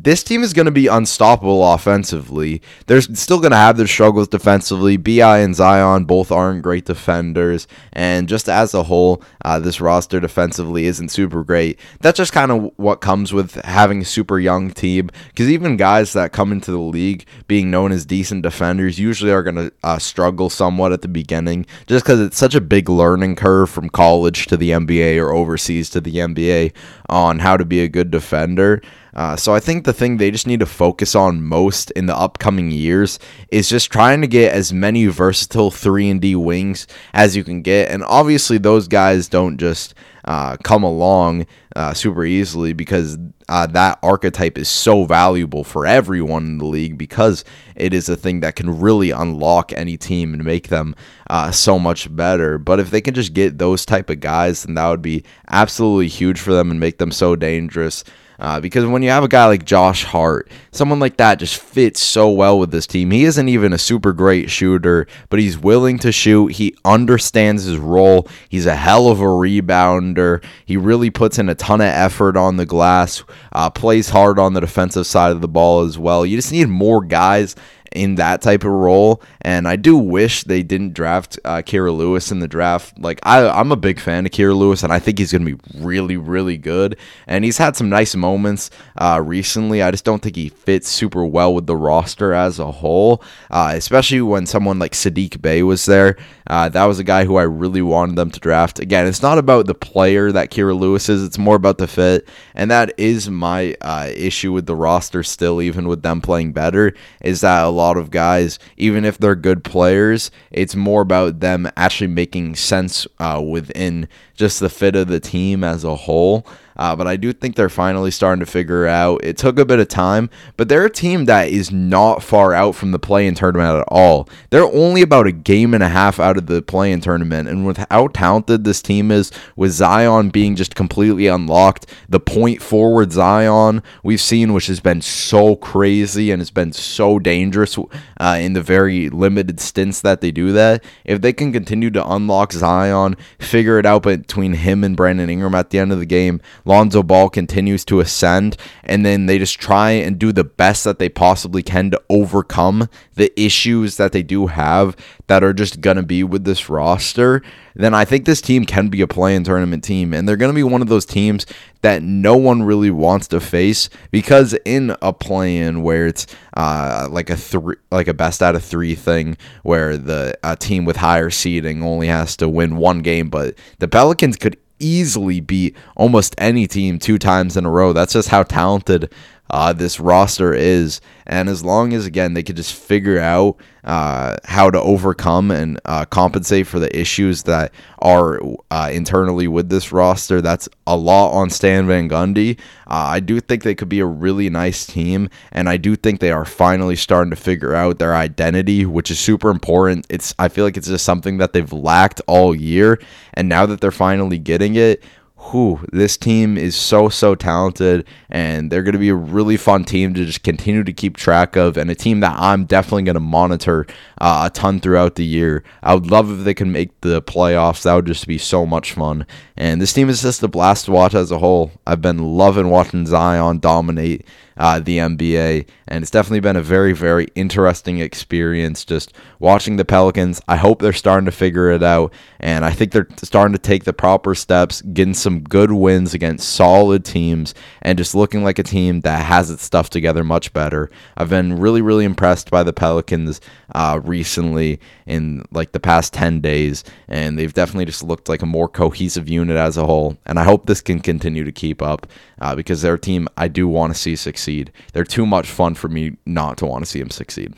this team is going to be unstoppable offensively. They're still going to have their struggles defensively. BI and Zion both aren't great defenders, and just as a whole, uh, this roster defensively isn't super great. That's just kind of what comes with having a super young team. Because even guys that come into the league being known as decent defenders usually are going to uh, struggle somewhat at the beginning, just because it's such a big learning curve from college to the NBA or overseas to the NBA on how to be a good defender. Uh, so I think the thing they just need to focus on most in the upcoming years is just trying to get as many versatile three and D wings as you can get, and obviously those guys don't just uh, come along uh, super easily because uh, that archetype is so valuable for everyone in the league because it is a thing that can really unlock any team and make them uh, so much better. But if they can just get those type of guys, then that would be absolutely huge for them and make them so dangerous. Uh, because when you have a guy like Josh Hart, someone like that just fits so well with this team. He isn't even a super great shooter, but he's willing to shoot. He understands his role. He's a hell of a rebounder. He really puts in a ton of effort on the glass, uh, plays hard on the defensive side of the ball as well. You just need more guys in that type of role. And I do wish they didn't draft uh, Kira Lewis in the draft. Like I, I'm a big fan of Kira Lewis, and I think he's going to be really, really good. And he's had some nice moments uh, recently. I just don't think he fits super well with the roster as a whole, uh, especially when someone like Saddiq Bey was there. Uh, that was a guy who I really wanted them to draft. Again, it's not about the player that Kira Lewis is; it's more about the fit, and that is my uh, issue with the roster. Still, even with them playing better, is that lot of guys, even if they're good players, it's more about them actually making sense uh, within just the fit of the team as a whole. Uh, but I do think they're finally starting to figure out. It took a bit of time, but they're a team that is not far out from the play in tournament at all. They're only about a game and a half out of the play in tournament. And with how talented this team is, with Zion being just completely unlocked, the point forward Zion we've seen, which has been so crazy and has been so dangerous uh, in the very limited stints that they do that. If they can continue to unlock Zion, figure it out between him and Brandon Ingram at the end of the game, Lonzo Ball continues to ascend, and then they just try and do the best that they possibly can to overcome the issues that they do have that are just going to be with this roster, then I think this team can be a play-in tournament team. And they're going to be one of those teams that no one really wants to face because in a play-in where it's uh, like a three, like a best out of three thing, where the team with higher seeding only has to win one game, but the Pelicans could easily beat almost any team two times in a row. That's just how talented uh, this roster is. And as long as, again, they could just figure out uh, how to overcome and uh, compensate for the issues that are uh, internally with this roster, that's a lot on Stan Van Gundy. Uh, I do think they could be a really nice team. And I do think they are finally starting to figure out their identity, which is super important. It's I feel like it's just something that they've lacked all year. And now that they're finally getting it, whew, this team is so so talented and they're going to be a really fun team to just continue to keep track of and a team that I'm definitely going to monitor uh, a ton throughout the year. I would love if they can make the playoffs. That would just be so much fun. And this team is just a blast to watch as a whole. I've been loving watching Zion dominate uh, the NBA. And it's definitely been a very, very interesting experience just watching the Pelicans. I hope they're starting to figure it out. And I think they're starting to take the proper steps, getting some good wins against solid teams, and just looking like a team that has its stuff together much better. I've been really, really impressed by the Pelicans uh, recently in like the past 10 days. And they've definitely just looked like a more cohesive unit as a whole. And I hope this can continue to keep up uh, because they're a team I do want to see succeed. They're too much fun for me not to want to see them succeed.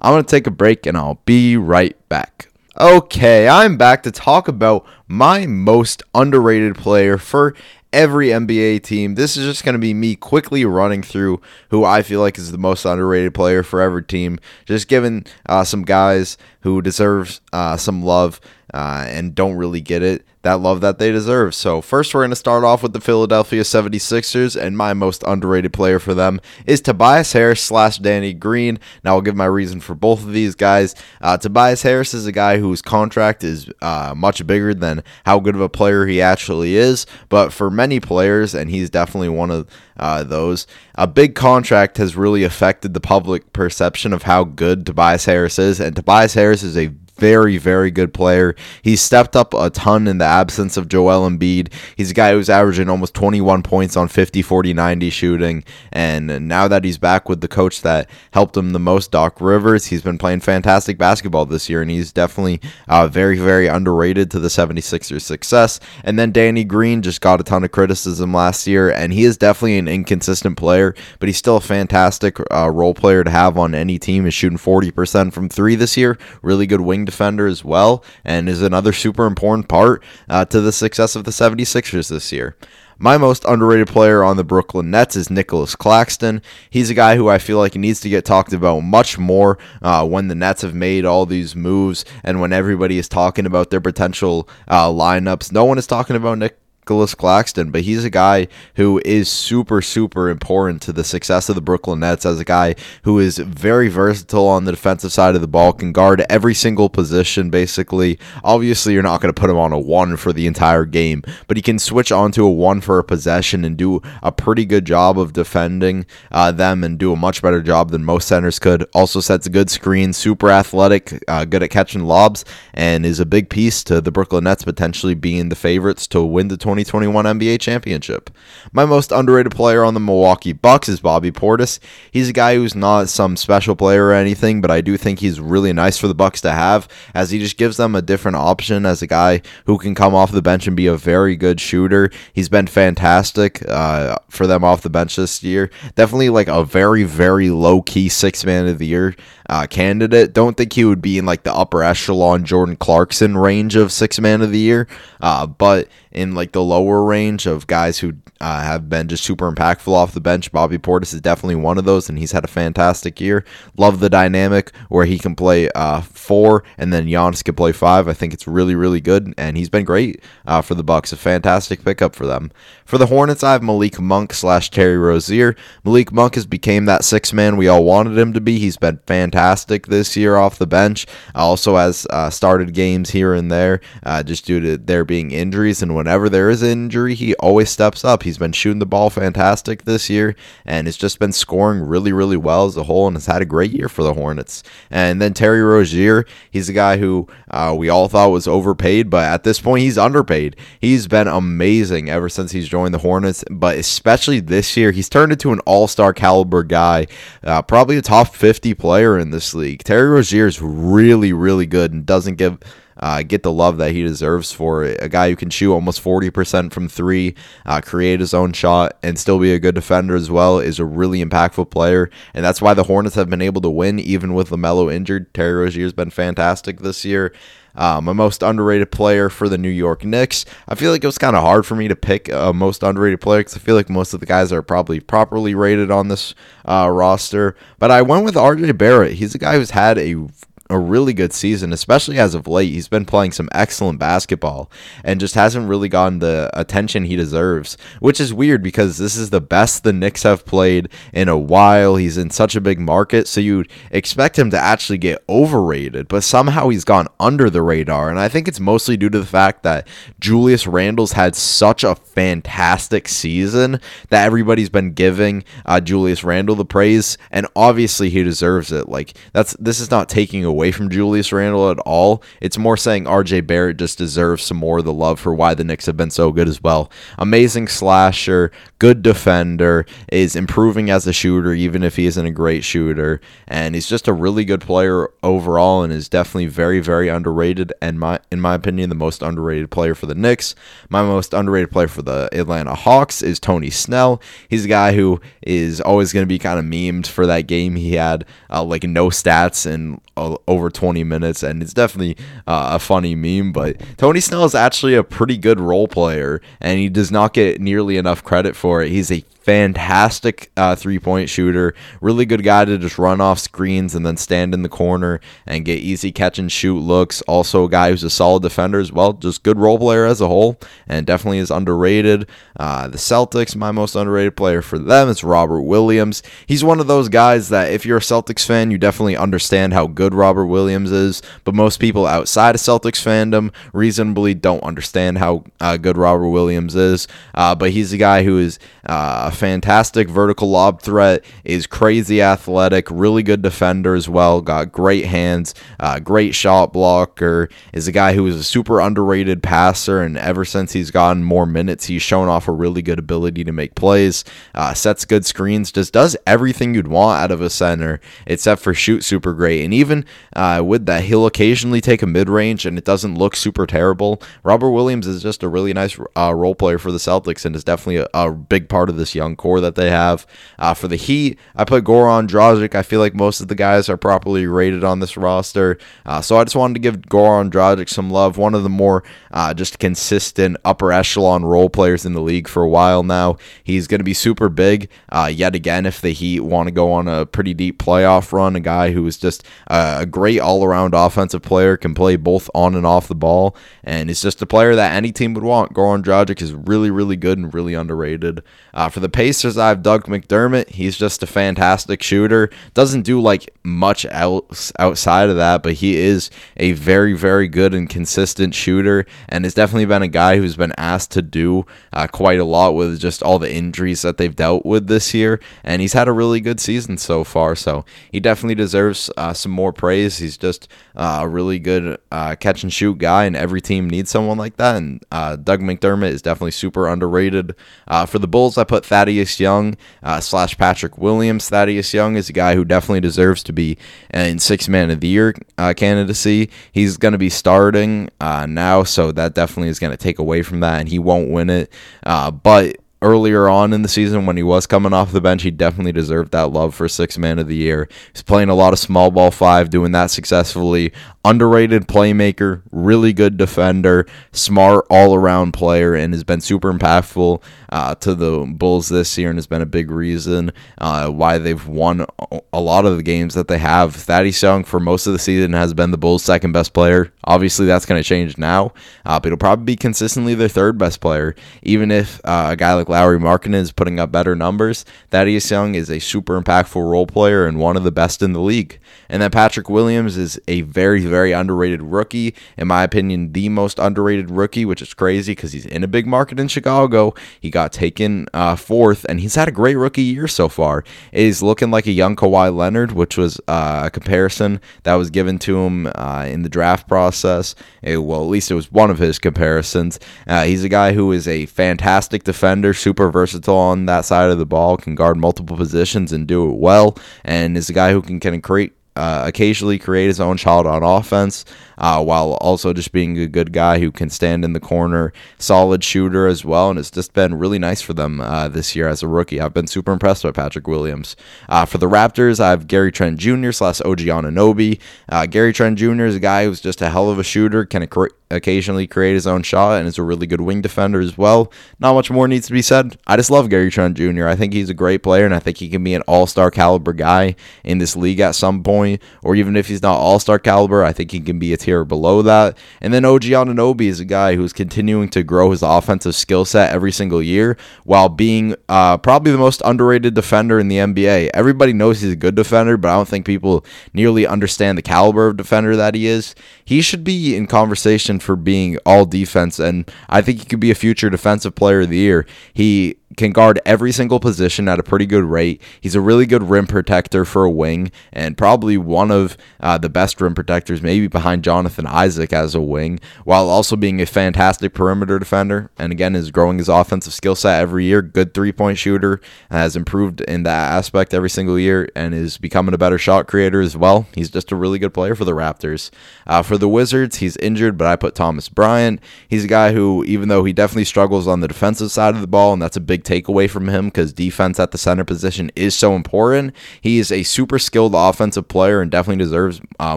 I'm going to take a break and I'll be right back. Okay, I'm back to talk about my most underrated player for every NBA team. This is just going to be me quickly running through who I feel like is the most underrated player for every team. Just giving uh, some guys who deserve uh, some love uh, and don't really get it that love that they deserve. So, first, we're going to start off with the Philadelphia 76ers, and my most underrated player for them is Tobias Harris slash Danny Green. Now, I'll give my reason for both of these guys. Uh, Tobias Harris is a guy whose contract is uh, much bigger than how good of a player he actually is, but for many players, and he's definitely one of uh, those, a big contract has really affected the public perception of how good Tobias Harris is, and Tobias Harris is a very, very good player. He's stepped up a ton in the absence of Joel Embiid. He's a guy who's averaging almost 21 points on 50, 40, 90 shooting. And now that he's back with the coach that helped him the most, Doc Rivers, he's been playing fantastic basketball this year. And he's definitely uh, very, very underrated to the 76ers' success. And then Danny Green just got a ton of criticism last year. And he is definitely an inconsistent player, but he's still a fantastic uh, role player to have on any team. Is shooting 40% from three this year. Really good wing defender as well, and is another super important part uh, to the success of the 76ers this year. My most underrated player on the Brooklyn Nets is Nicolas Claxton. He's a guy who I feel like needs to get talked about much more uh, when the Nets have made all these moves and when everybody is talking about their potential uh, lineups. No one is talking about Nick Nicolas Claxton, but he's a guy who is super, super important to the success of the Brooklyn Nets as a guy who is very versatile on the defensive side of the ball, can guard every single position, basically. Obviously, you're not going to put him on a one for the entire game, but he can switch onto a one for a possession and do a pretty good job of defending uh, them and do a much better job than most centers could. Also sets a good screen, super athletic, uh, good at catching lobs, and is a big piece to the Brooklyn Nets potentially being the favorites to win the 2021 NBA championship. My most underrated player on the Milwaukee Bucks is Bobby Portis. He's a guy who's not some special player or anything, but I do think he's really nice for the Bucks to have as he just gives them a different option as a guy who can come off the bench and be a very good shooter. He's been fantastic uh, for them off the bench this year. Definitely like a very, very low key six man of the year uh, candidate. Don't think he would be in like the upper echelon Jordan Clarkson range of six man of the year, uh, but in like the lower range of guys who uh, have been just super impactful off the bench. Bobby Portis is definitely one of those, and he's had a fantastic year. Love the dynamic where he can play uh, four and then Giannis can play five. I think it's really, really good, and he's been great uh, for the Bucks. A fantastic pickup for them. For the Hornets, I have Malik Monk slash Terry Rozier. Malik Monk has became that six man we all wanted him to be. He's been fantastic this year off the bench. Also has uh, started games here and there uh, just due to there being injuries, and whenever there is an injury, he always steps up. He's been shooting the ball fantastic this year, and has just been scoring really, really well as a whole, and has had a great year for the Hornets. And then Terry Rozier, he's a guy who uh, we all thought was overpaid, but at this point, he's underpaid. He's been amazing ever since he's joined the Hornets, but especially this year, he's turned into an all star caliber guy, uh, probably a top 50 player in this league. Terry Rozier is really, really good and doesn't give. Uh, get the love that he deserves for it. A guy who can shoot almost 40% from three, uh, create his own shot, and still be a good defender as well is a really impactful player. And that's why the Hornets have been able to win even with LaMelo injured. Terry Rozier has been fantastic this year. Uh, my most underrated player for the New York Knicks. I feel like it was kind of hard for me to pick a most underrated player because I feel like most of the guys are probably properly rated on this uh, roster. But I went with RJ Barrett. He's a guy who's had a a really good season, especially as of late. He's been playing some excellent basketball and just hasn't really gotten the attention he deserves, which is weird because this is the best the Knicks have played in a while. He's in such a big market, so you'd expect him to actually get overrated, but somehow he's gone under the radar. And I think it's mostly due to the fact that Julius Randle's had such a fantastic season that everybody's been giving uh, Julius Randle the praise, and obviously he deserves it. Like that's this is not taking away from Julius Randle at all. It's more saying RJ Barrett just deserves some more of the love for why the Knicks have been so good as well. Amazing slasher, good defender, is improving as a shooter, even if he isn't a great shooter, and he's just a really good player overall, and is definitely very, very underrated. And my, in my opinion, the most underrated player for the Knicks. My most underrated player for the Atlanta Hawks is Tony Snell. He's a guy who is always going to be kind of memed for that game he had, uh, like no stats and over 20 minutes, and it's definitely uh, a funny meme. But Tony Snell is actually a pretty good role player, and he does not get nearly enough credit for it. He's a fantastic uh, three point shooter. Really good guy to just run off screens and then stand in the corner and get easy catch and shoot looks. Also, a guy who's a solid defender as well. Just good role player as a whole and definitely is underrated. Uh, the Celtics, my most underrated player for them is Robert Williams. He's one of those guys that if you're a Celtics fan, you definitely understand how good Robert Williams is, but most people outside of Celtics fandom reasonably don't understand how uh, good Robert Williams is. Uh, but he's a guy who is uh, fantastic vertical lob threat, is crazy athletic, really good defender as well, got great hands, uh, great shot blocker, is a guy who is a super underrated passer, and ever since he's gotten more minutes, he's shown off a really good ability to make plays, uh, sets good screens, just does everything you'd want out of a center, except for shoot super great. And even uh, with that, he'll occasionally take a mid range and it doesn't look super terrible. Robert Williams is just a really nice uh, role player for the Celtics and is definitely a, a big part of this young core that they have. Uh, for the Heat, I put Goran Dragic. I feel like most of the guys are properly rated on this roster. Uh, so I just wanted to give Goran Dragic some love. One of the more uh, just consistent upper echelon role players in the league for a while now. He's going to be super big uh, yet again if the Heat want to go on a pretty deep playoff run. A guy who is just a great all around offensive player, can play both on and off the ball, and is just a player that any team would want. Goran Dragic is really, really good and really underrated. Uh, for the Pacers, I have Doug McDermott. He's just a fantastic shooter. Doesn't do like much else outside of that, but he is a very, very good and consistent shooter, and has definitely been a guy who's been asked to do uh, quite a lot with just all the injuries that they've dealt with this year. And he's had a really good season so far, so he definitely deserves uh, some more praise. He's just uh, a really good uh, catch and shoot guy, and every team needs someone like that. And uh, Doug McDermott is definitely super underrated. Uh, for the Bulls, I put Thaddeus Young uh, slash Patrick Williams. Thaddeus Young is a guy who definitely deserves to be in six man of the year uh, candidacy. He's going to be starting uh, now, so that definitely is going to take away from that, and he won't win it. Uh, but earlier on in the season when he was coming off the bench, he definitely deserved that love for six man of the year. He's playing a lot of small ball five, doing that successfully. Underrated playmaker, really good defender, smart all around player, and has been super impactful uh, to the Bulls this year and has been a big reason uh, why they've won a lot of the games that they have. Thaddeus Young, for most of the season, has been the Bulls' second best player. Obviously, that's going to change now, uh, but he'll probably be consistently their third best player, even if uh, a guy like Lauri Markkanen is putting up better numbers. Thaddeus Young is a super impactful role player and one of the best in the league. And then Patrick Williams is a very, very underrated rookie. In my opinion, the most underrated rookie, which is crazy because he's in a big market in Chicago. He got taken uh, fourth, and he's had a great rookie year so far. He's looking like a young Kawhi Leonard, which was uh, a comparison that was given to him uh, in the draft process. It, well, at least it was one of his comparisons. Uh, he's a guy who is a fantastic defender, super versatile on that side of the ball, can guard multiple positions and do it well, and is a guy who can, can create uh, occasionally create his own shot on offense uh, while also just being a good guy who can stand in the corner, solid shooter as well. And it's just been really nice for them uh, this year as a rookie. I've been super impressed by Patrick Williams. Uh, for the Raptors, I have Gary Trent Jr. slash OG Anunoby. Uh, Gary Trent Jr. is a guy who's just a hell of a shooter, can occasionally create his own shot, and is a really good wing defender as well. Not much more needs to be said. I just love Gary Trent Jr. I think he's a great player, and I think he can be an all star caliber guy in this league at some point, or even if he's not all star caliber, I think he can be a tier below that. And then OG Anunoby is a guy who's continuing to grow his offensive skill set every single year while being uh, probably the most underrated defender in the NBA. Everybody knows he's a good defender, but I don't think people nearly understand the caliber of defender that he is. He should be in conversation for being all defense, and I think he could be a future defensive player of the year. He can guard every single position at a pretty good rate. He's a really good rim protector for a wing, and probably one of uh, the best rim protectors, maybe behind Jonathan Isaac as a wing, while also being a fantastic perimeter defender. And again, is growing his offensive skill set every year. Good three point shooter, has improved in that aspect every single year, and is becoming a better shot creator as well. He's just a really good player for the Raptors. Uh, for the Wizards, he's injured, but I put Thomas Bryant. He's a guy who, even though he definitely struggles on the defensive side of the ball, and that's a big takeaway from him because defense at the center position is so important. He is a super skilled offensive player and definitely deserves uh,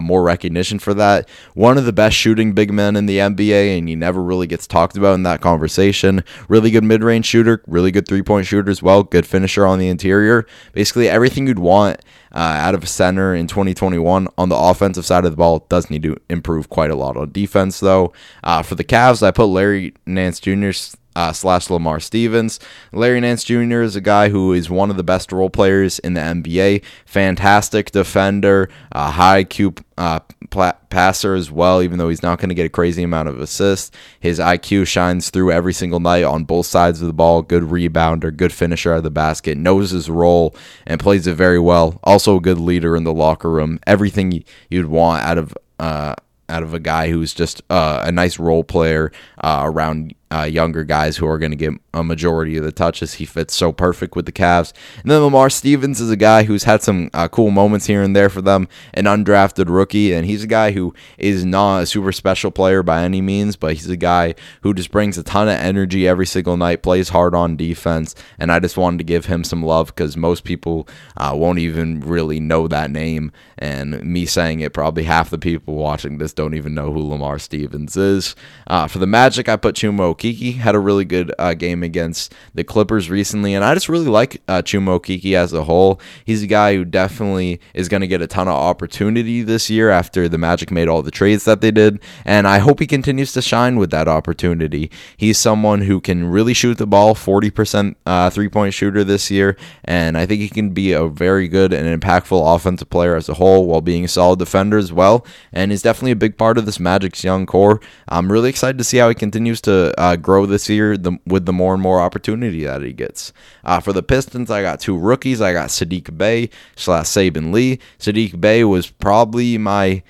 more recognition for that. One of the best shooting big men in the NBA, and he never really gets talked about in that conversation. Really good mid range shooter, really good three point shooter as well, good finisher on the interior. Basically, everything you'd want. Uh, out of a center in 2021 on the offensive side of the ball does need to improve quite a lot on defense though uh, for the Cavs I put Larry Nance Jr uh, slash Lamar Stevens. Larry Nance Jr. is a guy who is one of the best role players in the NBA. Fantastic defender, high IQ uh, passer as well, even though he's not going to get a crazy amount of assists. His IQ shines through every single night on both sides of the ball. Good rebounder, good finisher out of the basket, knows his role, and plays it very well. Also, a good leader in the locker room. Everything you'd want out of. Uh, out of a guy who's just uh, a nice role player uh, around uh, younger guys who are going to get a majority of the touches. He fits so perfect with the Cavs. And then Lamar Stevens is a guy who's had some uh, cool moments here and there for them, an undrafted rookie, and he's a guy who is not a super special player by any means, but he's a guy who just brings a ton of energy every single night, plays hard on defense, and I just wanted to give him some love because most people uh, won't even really know that name, and me saying it, probably half the people watching this don't even know who Lamar Stevens is. Uh, for the Magic, I put Chuma Okeke had a really good uh, game against the Clippers recently, and I just really like uh, Chuma Okeke as a whole. He's a guy who definitely is going to get a ton of opportunity this year after the Magic made all the trades that they did, and I hope he continues to shine with that opportunity. He's someone who can really shoot the ball, 40% uh, three point shooter this year, and I think he can be a very good and impactful offensive player as a whole while being a solid defender as well, and is definitely a big part of this Magic's young core. I'm really excited to see how he continues to uh, grow this year the, with the more and more opportunity that he gets. Uh, for the Pistons, I got two rookies. I got Saddiq Bey slash Saben Lee. Saddiq Bey was probably my.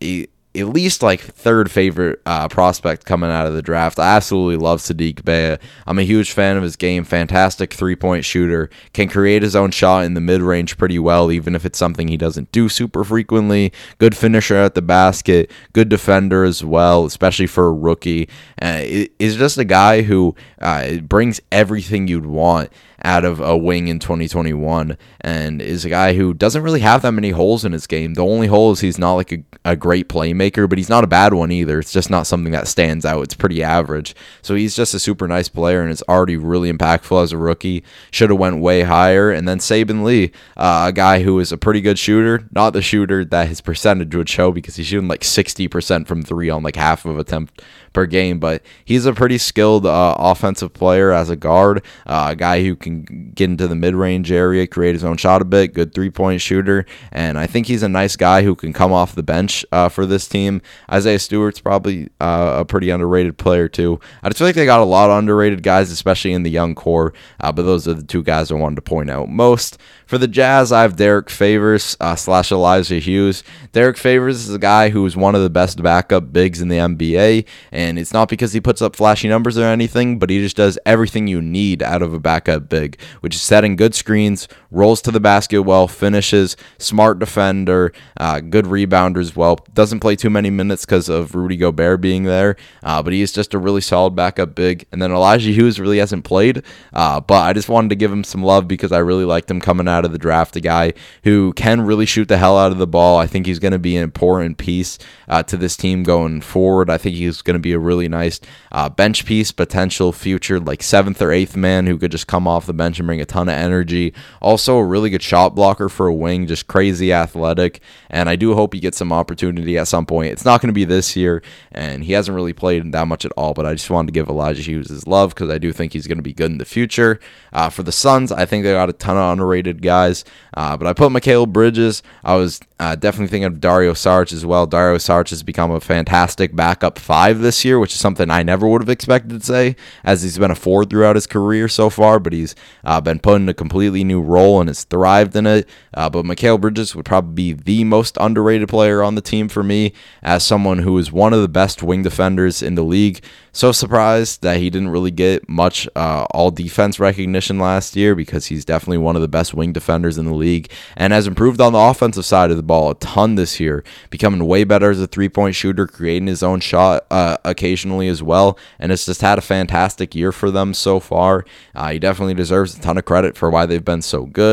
He, at least like third favorite uh, prospect coming out of the draft. I absolutely love Saddiq Bey. I'm a huge fan of his game. Fantastic three point shooter. Can create his own shot in the mid range pretty well, even if it's something he doesn't do super frequently. Good finisher at the basket. Good defender as well, especially for a rookie. Uh, is just a guy who uh, brings everything you'd want out of a wing in 2021 and is a guy who doesn't really have that many holes in his game. The only hole is he's not like a, a great playmaker, but he's not a bad one either. It's just not something that stands out. It's pretty average. So he's just a super nice player and it's already really impactful as a rookie. Should have went way higher. And then Saben Lee, uh, a guy who is a pretty good shooter, not the shooter that his percentage would show because he's shooting like 60% from three on like half of attempt per game, but he's a pretty skilled uh, offensive player as a guard, uh, a guy who can get into the mid range area, create his own shot a bit, good three point shooter, and I think he's a nice guy who can come off the bench uh, for this team. Isaiah Stewart's probably uh, a pretty underrated player too. I just feel like they got a lot of underrated guys, especially in the young core, uh, but those are the two guys I wanted to point out most. For the Jazz, I have Derrick Favors uh, slash Elijah Hughes. Derrick Favors is a guy who is one of the best backup bigs in the NBA, and it's not because he puts up flashy numbers or anything, but he just does everything you need out of a backup big, which is setting good screens, rolls to the basket well, finishes, smart defender, uh, good rebounder as well. Doesn't play too many minutes because of Rudy Gobert being there, uh, but he is just a really solid backup big. And then Elijah Hughes really hasn't played, uh, but I just wanted to give him some love because I really liked him coming out out of the draft, a guy who can really shoot the hell out of the ball. I think he's going to be an important piece uh, to this team going forward. I think he's going to be a really nice uh, bench piece, potential future like seventh or eighth man who could just come off the bench and bring a ton of energy. Also, a really good shot blocker for a wing, just crazy athletic. And I do hope he gets some opportunity at some point. It's not going to be this year, and he hasn't really played that much at all. But I just wanted to give Elijah Hughes his love because I do think he's going to be good in the future. Uh, for the Suns, I think they got a ton of underrated guys. Uh, but I put Mikal Bridges. I was uh, definitely thinking of Dario Saric as well. Dario Saric has become a fantastic backup five this year, which is something I never would have expected to say, as he's been a four throughout his career so far. But he's uh, been put in a completely new role and has thrived in it. Uh, but Mikal Bridges would probably be the most underrated player on the team for me, as someone who is one of the best wing defenders in the league. So surprised that he didn't really get much uh, all defense recognition last year because he's definitely one of the best wing defenders in the league and has improved on the offensive side of the ball a ton this year, becoming way better as a three point shooter, creating his own shot uh, occasionally as well. And it's just had a fantastic year for them so far. Uh, he definitely deserves a ton of credit for why they've been so good.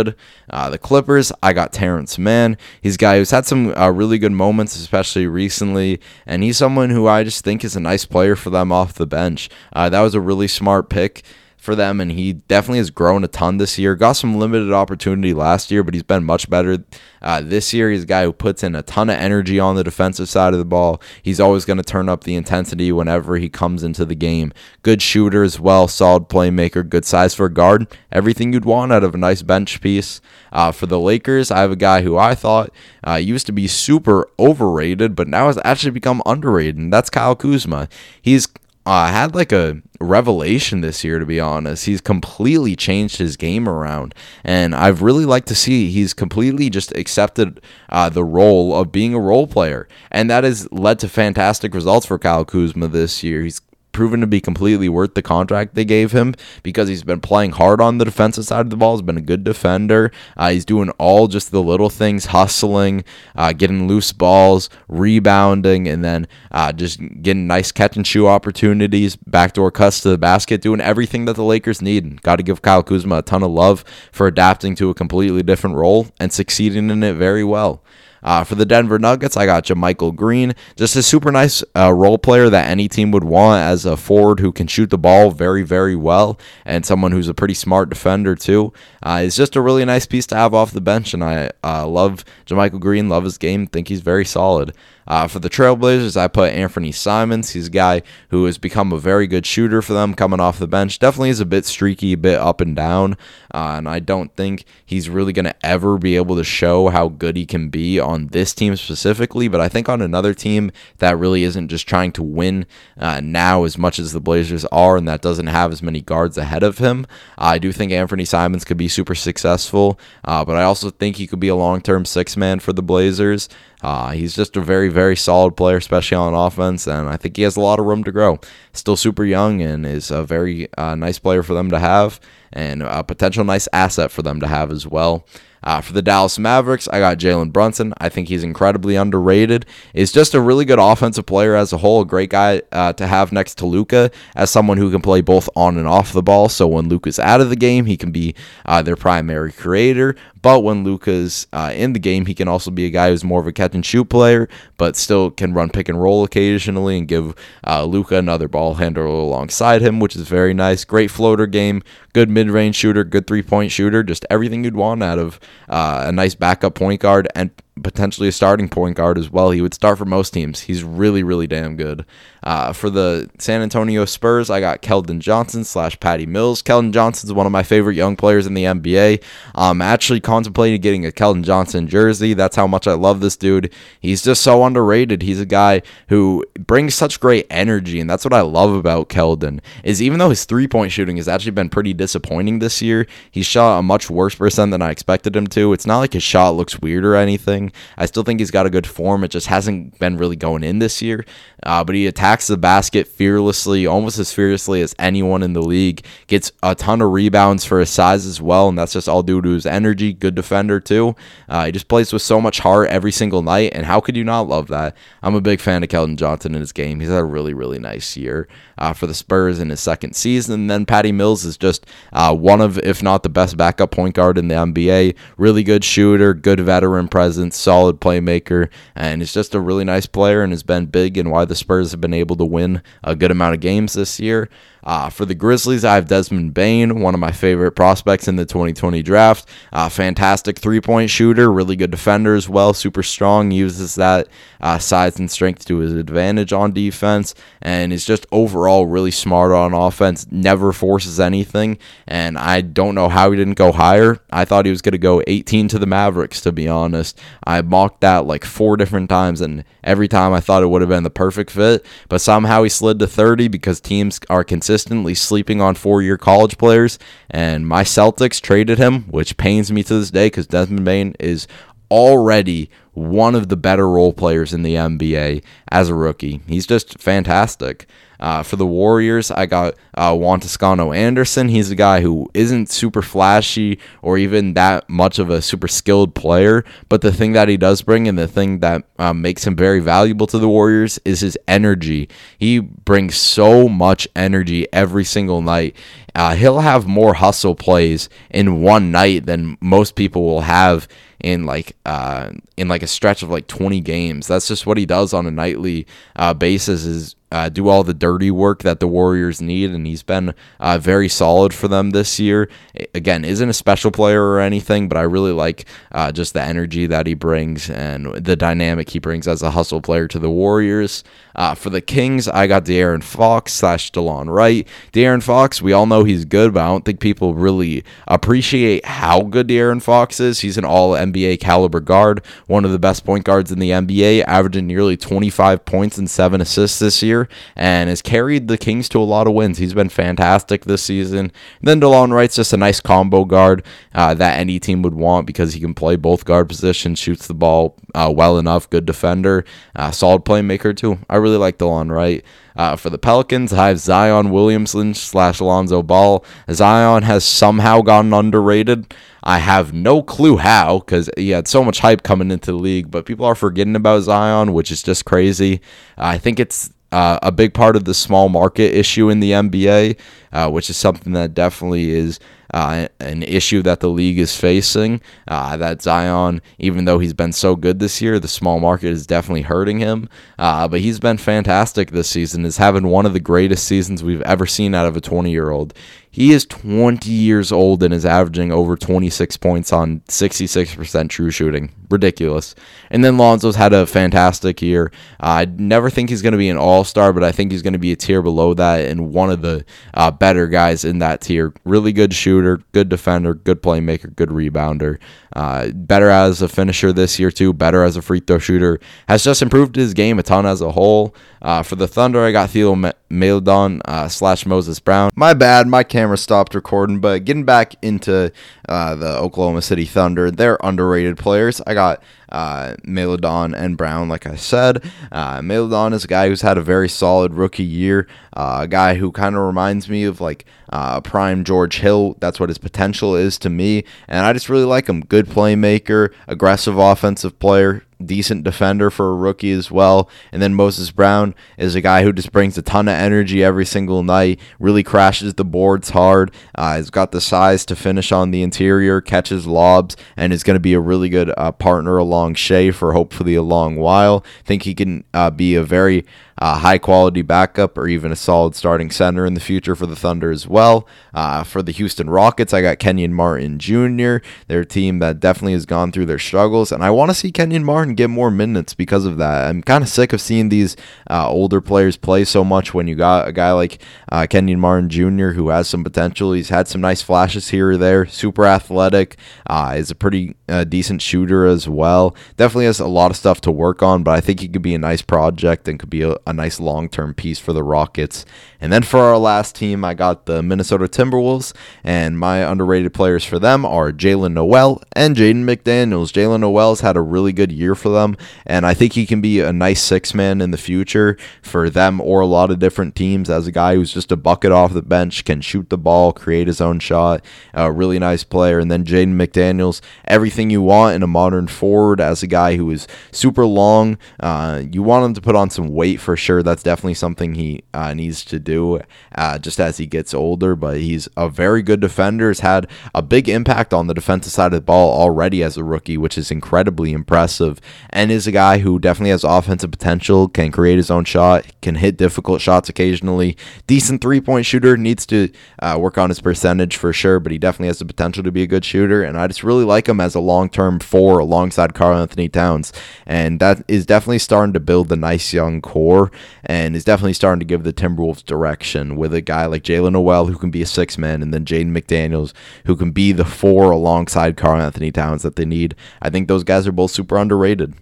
Uh, the Clippers, I got Terance Mann. He's a guy who's had some uh, really good moments, especially recently, and he's someone who I just think is a nice player for them off the bench. Uh, that was a really smart pick for them, and he definitely has grown a ton this year. Got some limited opportunity last year, but he's been much better uh, this year. He's a guy who puts in a ton of energy on the defensive side of the ball. He's always going to turn up the intensity whenever he comes into the game. Good shooter as well, solid playmaker, good size for a guard. Everything you'd want out of a nice bench piece. Uh, for the Lakers, I have a guy who I thought uh, used to be super overrated, but now has actually become underrated, and that's Kyle Kuzma. He's uh, had like a revelation this year, to be honest. He's completely changed his game around, and I've really liked to see he's completely just accepted uh, the role of being a role player, and that has led to fantastic results for Kyle Kuzma this year. He's proven to be completely worth the contract they gave him because he's been playing hard on the defensive side of the ball. He's been a good defender. Uh, he's doing all just the little things, hustling, uh, getting loose balls, rebounding, and then uh, just getting nice catch and shoot opportunities, backdoor cuts to the basket, doing everything that the Lakers need. Got to give Kyle Kuzma a ton of love for adapting to a completely different role and succeeding in it very well. Uh, for the Denver Nuggets, I got JaMychal Green, just a super nice uh, role player that any team would want as a forward who can shoot the ball very, very well, and someone who's a pretty smart defender too. Uh, it's just a really nice piece to have off the bench, and I uh, love JaMychal Green, love his game, think he's very solid. Uh, for the Trailblazers, I put Anthony Simons. He's a guy who has become a very good shooter for them coming off the bench. Definitely is a bit streaky, a bit up and down. Uh, and I don't think he's really going to ever be able to show how good he can be on this team specifically. But I think on another team that really isn't just trying to win uh, now as much as the Blazers are and that doesn't have as many guards ahead of him, I do think Anthony Simons could be super successful. Uh, but I also think he could be a long term six man for the Blazers. Uh, he's just a very, very solid player, especially on offense, and I think he has a lot of room to grow. Still super young and is a very uh, nice player for them to have, and a potential nice asset for them to have as well. Uh, for the Dallas Mavericks, I got Jalen Brunson. I think he's incredibly underrated. Is just a really good offensive player as a whole. A great guy uh, to have next to Luka as someone who can play both on and off the ball. So when Luka's out of the game, he can be uh, their primary creator. But when Luka's uh, in the game, he can also be a guy who's more of a catch and shoot player, but still can run pick and roll occasionally and give uh, Luka another ball handler alongside him, which is very nice. Great floater game, good mid range shooter, good three point shooter, just everything you'd want out of uh, a nice backup point guard and potentially a starting point guard as well. He would start for most teams. He's really, really damn good. Uh, for the San Antonio Spurs, I got Keldon Johnson slash Patty Mills. Keldon Johnson's one of my favorite young players in the NBA. I'm actually contemplating getting a Keldon Johnson jersey. That's how much I love this dude. He's just so underrated. He's a guy who brings such great energy, and that's what I love about Keldon. Is even though his three point shooting has actually been pretty disappointing this year, he shot a much worse percent than I expected him to. It's not like his shot looks weird or anything. I still think he's got a good form. It just hasn't been really going in this year. Uh, but he attacks the basket fearlessly, almost as fearlessly as anyone in the league. Gets a ton of rebounds for his size as well, and that's just all due to his energy. Good defender too. Uh, he just plays with so much heart every single night, and how could you not love that? I'm a big fan of Keldon Johnson in his game. He's had a really, really nice year uh, for the Spurs in his second season. And then Patty Mills is just uh, one of, if not the best backup point guard in the NBA. Really good shooter, good veteran presence, solid playmaker, and is just a really nice player and has been big in why the Spurs have been able to win a good amount of games this year. Uh, for the Grizzlies, I have Desmond Bane, one of my favorite prospects in the 2020 draft. Uh, fantastic three point shooter, really good defender as well, super strong, uses that uh, size and strength to his advantage on defense, and is just overall really smart on offense, never forces anything. And I don't know how he didn't go higher. I thought he was going to go 18 to the Mavericks, to be honest. I mocked that like four different times, and every time I thought it would have been the perfect fit, but somehow he slid to 30 because teams are consistent consistently sleeping on four year college players, and my Celtics traded him, which pains me to this day because Desmond Bane is already one of the better role players in the NBA as a rookie. He's just fantastic. Uh, for the Warriors, I got uh, Juan Toscano Anderson. He's a guy who isn't super flashy or even that much of a super skilled player, but the thing that he does bring and the thing that um, makes him very valuable to the Warriors is his energy. He brings so much energy every single night. Uh, he'll have more hustle plays in one night than most people will have in like uh, in like a stretch of like 20 games. That's just what he does on a nightly uh, basis. Is uh, do all the dirty work that the Warriors need, and he's been uh, very solid for them this year. Again, isn't a special player or anything, but I really like uh, just the energy that he brings and the dynamic he brings as a hustle player to the Warriors. Uh, for the Kings, I got De'Aaron Fox slash Delon Wright. De'Aaron Fox, we all know he's good, but I don't think people really appreciate how good De'Aaron Fox is. He's an all NBA caliber guard, one of the best point guards in the NBA, averaging nearly 25 points and seven assists this year, and has carried the Kings to a lot of wins. He's been fantastic this season. And then Delon Wright's just a nice combo guard uh, that any team would want because he can play both guard positions, shoots the ball uh, well enough, good defender, uh, solid playmaker too. I really like Delon Wright. Uh, for the Pelicans, I have Zion Williamson slash Alonzo Ball. Zion has somehow gotten underrated. I have no clue how because he had so much hype coming into the league, but people are forgetting about Zion, which is just crazy. I think it's uh, a big part of the small market issue in the NBA, uh, which is something that definitely is uh, an issue that the league is facing. Uh, that Zion, even though he's been so good this year, the small market is definitely hurting him. Uh, but he's been fantastic this season, is having one of the greatest seasons we've ever seen out of a 20 year old. He is 20 years old and is averaging over 26 points on 66% true shooting. Ridiculous. And then Lonzo's had a fantastic year. Uh, I never think he's going to be an all star, but I think he's going to be a tier below that and one of the uh, better guys in that tier. Really good shooter, good defender, good playmaker, good rebounder. Uh, better as a finisher this year, too. Better as a free throw shooter. Has just improved his game a ton as a whole. Uh, for the Thunder, I got Theo Maledon uh, slash Moses Brown. My bad. My camera stopped recording, but getting back into uh, the Oklahoma City Thunder, they're underrated players. I got uh, Maledon and Brown, like I said. Uh, Maledon is a guy who's had a very solid rookie year, uh, a guy who kind of reminds me of like uh, prime George Hill. That's what his potential is to me. And I just really like him. Good playmaker, aggressive offensive player, decent defender for a rookie as well. And then Moses Brown is a guy who just brings a ton of energy every single night, really crashes the boards hard, uh, has got the size to finish on the interior, catches lobs, and is going to be a really good uh, partner along Shai for hopefully a long while. I think he can uh, be a very uh, high quality backup or even a solid starting center in the future for the Thunder as well. Uh, for the Houston Rockets, I got Kenyon Martin Jr., their team that definitely has gone through their struggles, and I want to see Kenyon Martin get more minutes because of that. I'm kind of sick of seeing these uh, older players play so much when you got a guy like uh, Kenyon Martin Jr., who has some potential. He's had some nice flashes here or there, super athletic, uh, is a pretty uh, decent shooter as well. Definitely has a lot of stuff to work on, but I think he could be a nice project and could be a, a nice long term piece for the Rockets. And then for our last team, I got the Minnesota Timberwolves, and my underrated players for them are Jaylen Nowell and Jaden McDaniels. Jaylen Nowell's had a really good year for them, and I think he can be a nice six man in the future for them or a lot of different teams as a guy who's just a bucket off the bench, can shoot the ball, create his own shot, a really nice player. And then Jaden McDaniels, everything you want in a modern forward as a guy who is super long. Uh, you want him to put on some weight for sure. That's definitely something he uh, needs to do uh, just as he gets older, but he's a very good defender. Has had a big impact on the defensive side of the ball already as a rookie, which is incredibly impressive. And is a guy who definitely has offensive potential, can create his own shot, can hit difficult shots occasionally. Decent three point shooter, needs to uh, work on his percentage for sure, but he definitely has the potential to be a good shooter. And I just really like him as a long term four alongside Karl-Anthony Towns. And that is definitely starting to build the nice young core and is definitely starting to give the Timberwolves direction with a guy like Jaylen Nowell who can be a six man and then Jaden McDaniels who can be the four alongside Karl-Anthony Towns that they need. I think those guys are both super underrated.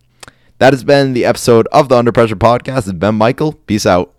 That has been the episode of the Under Pressure Podcast. It's Ben Michael. Peace out.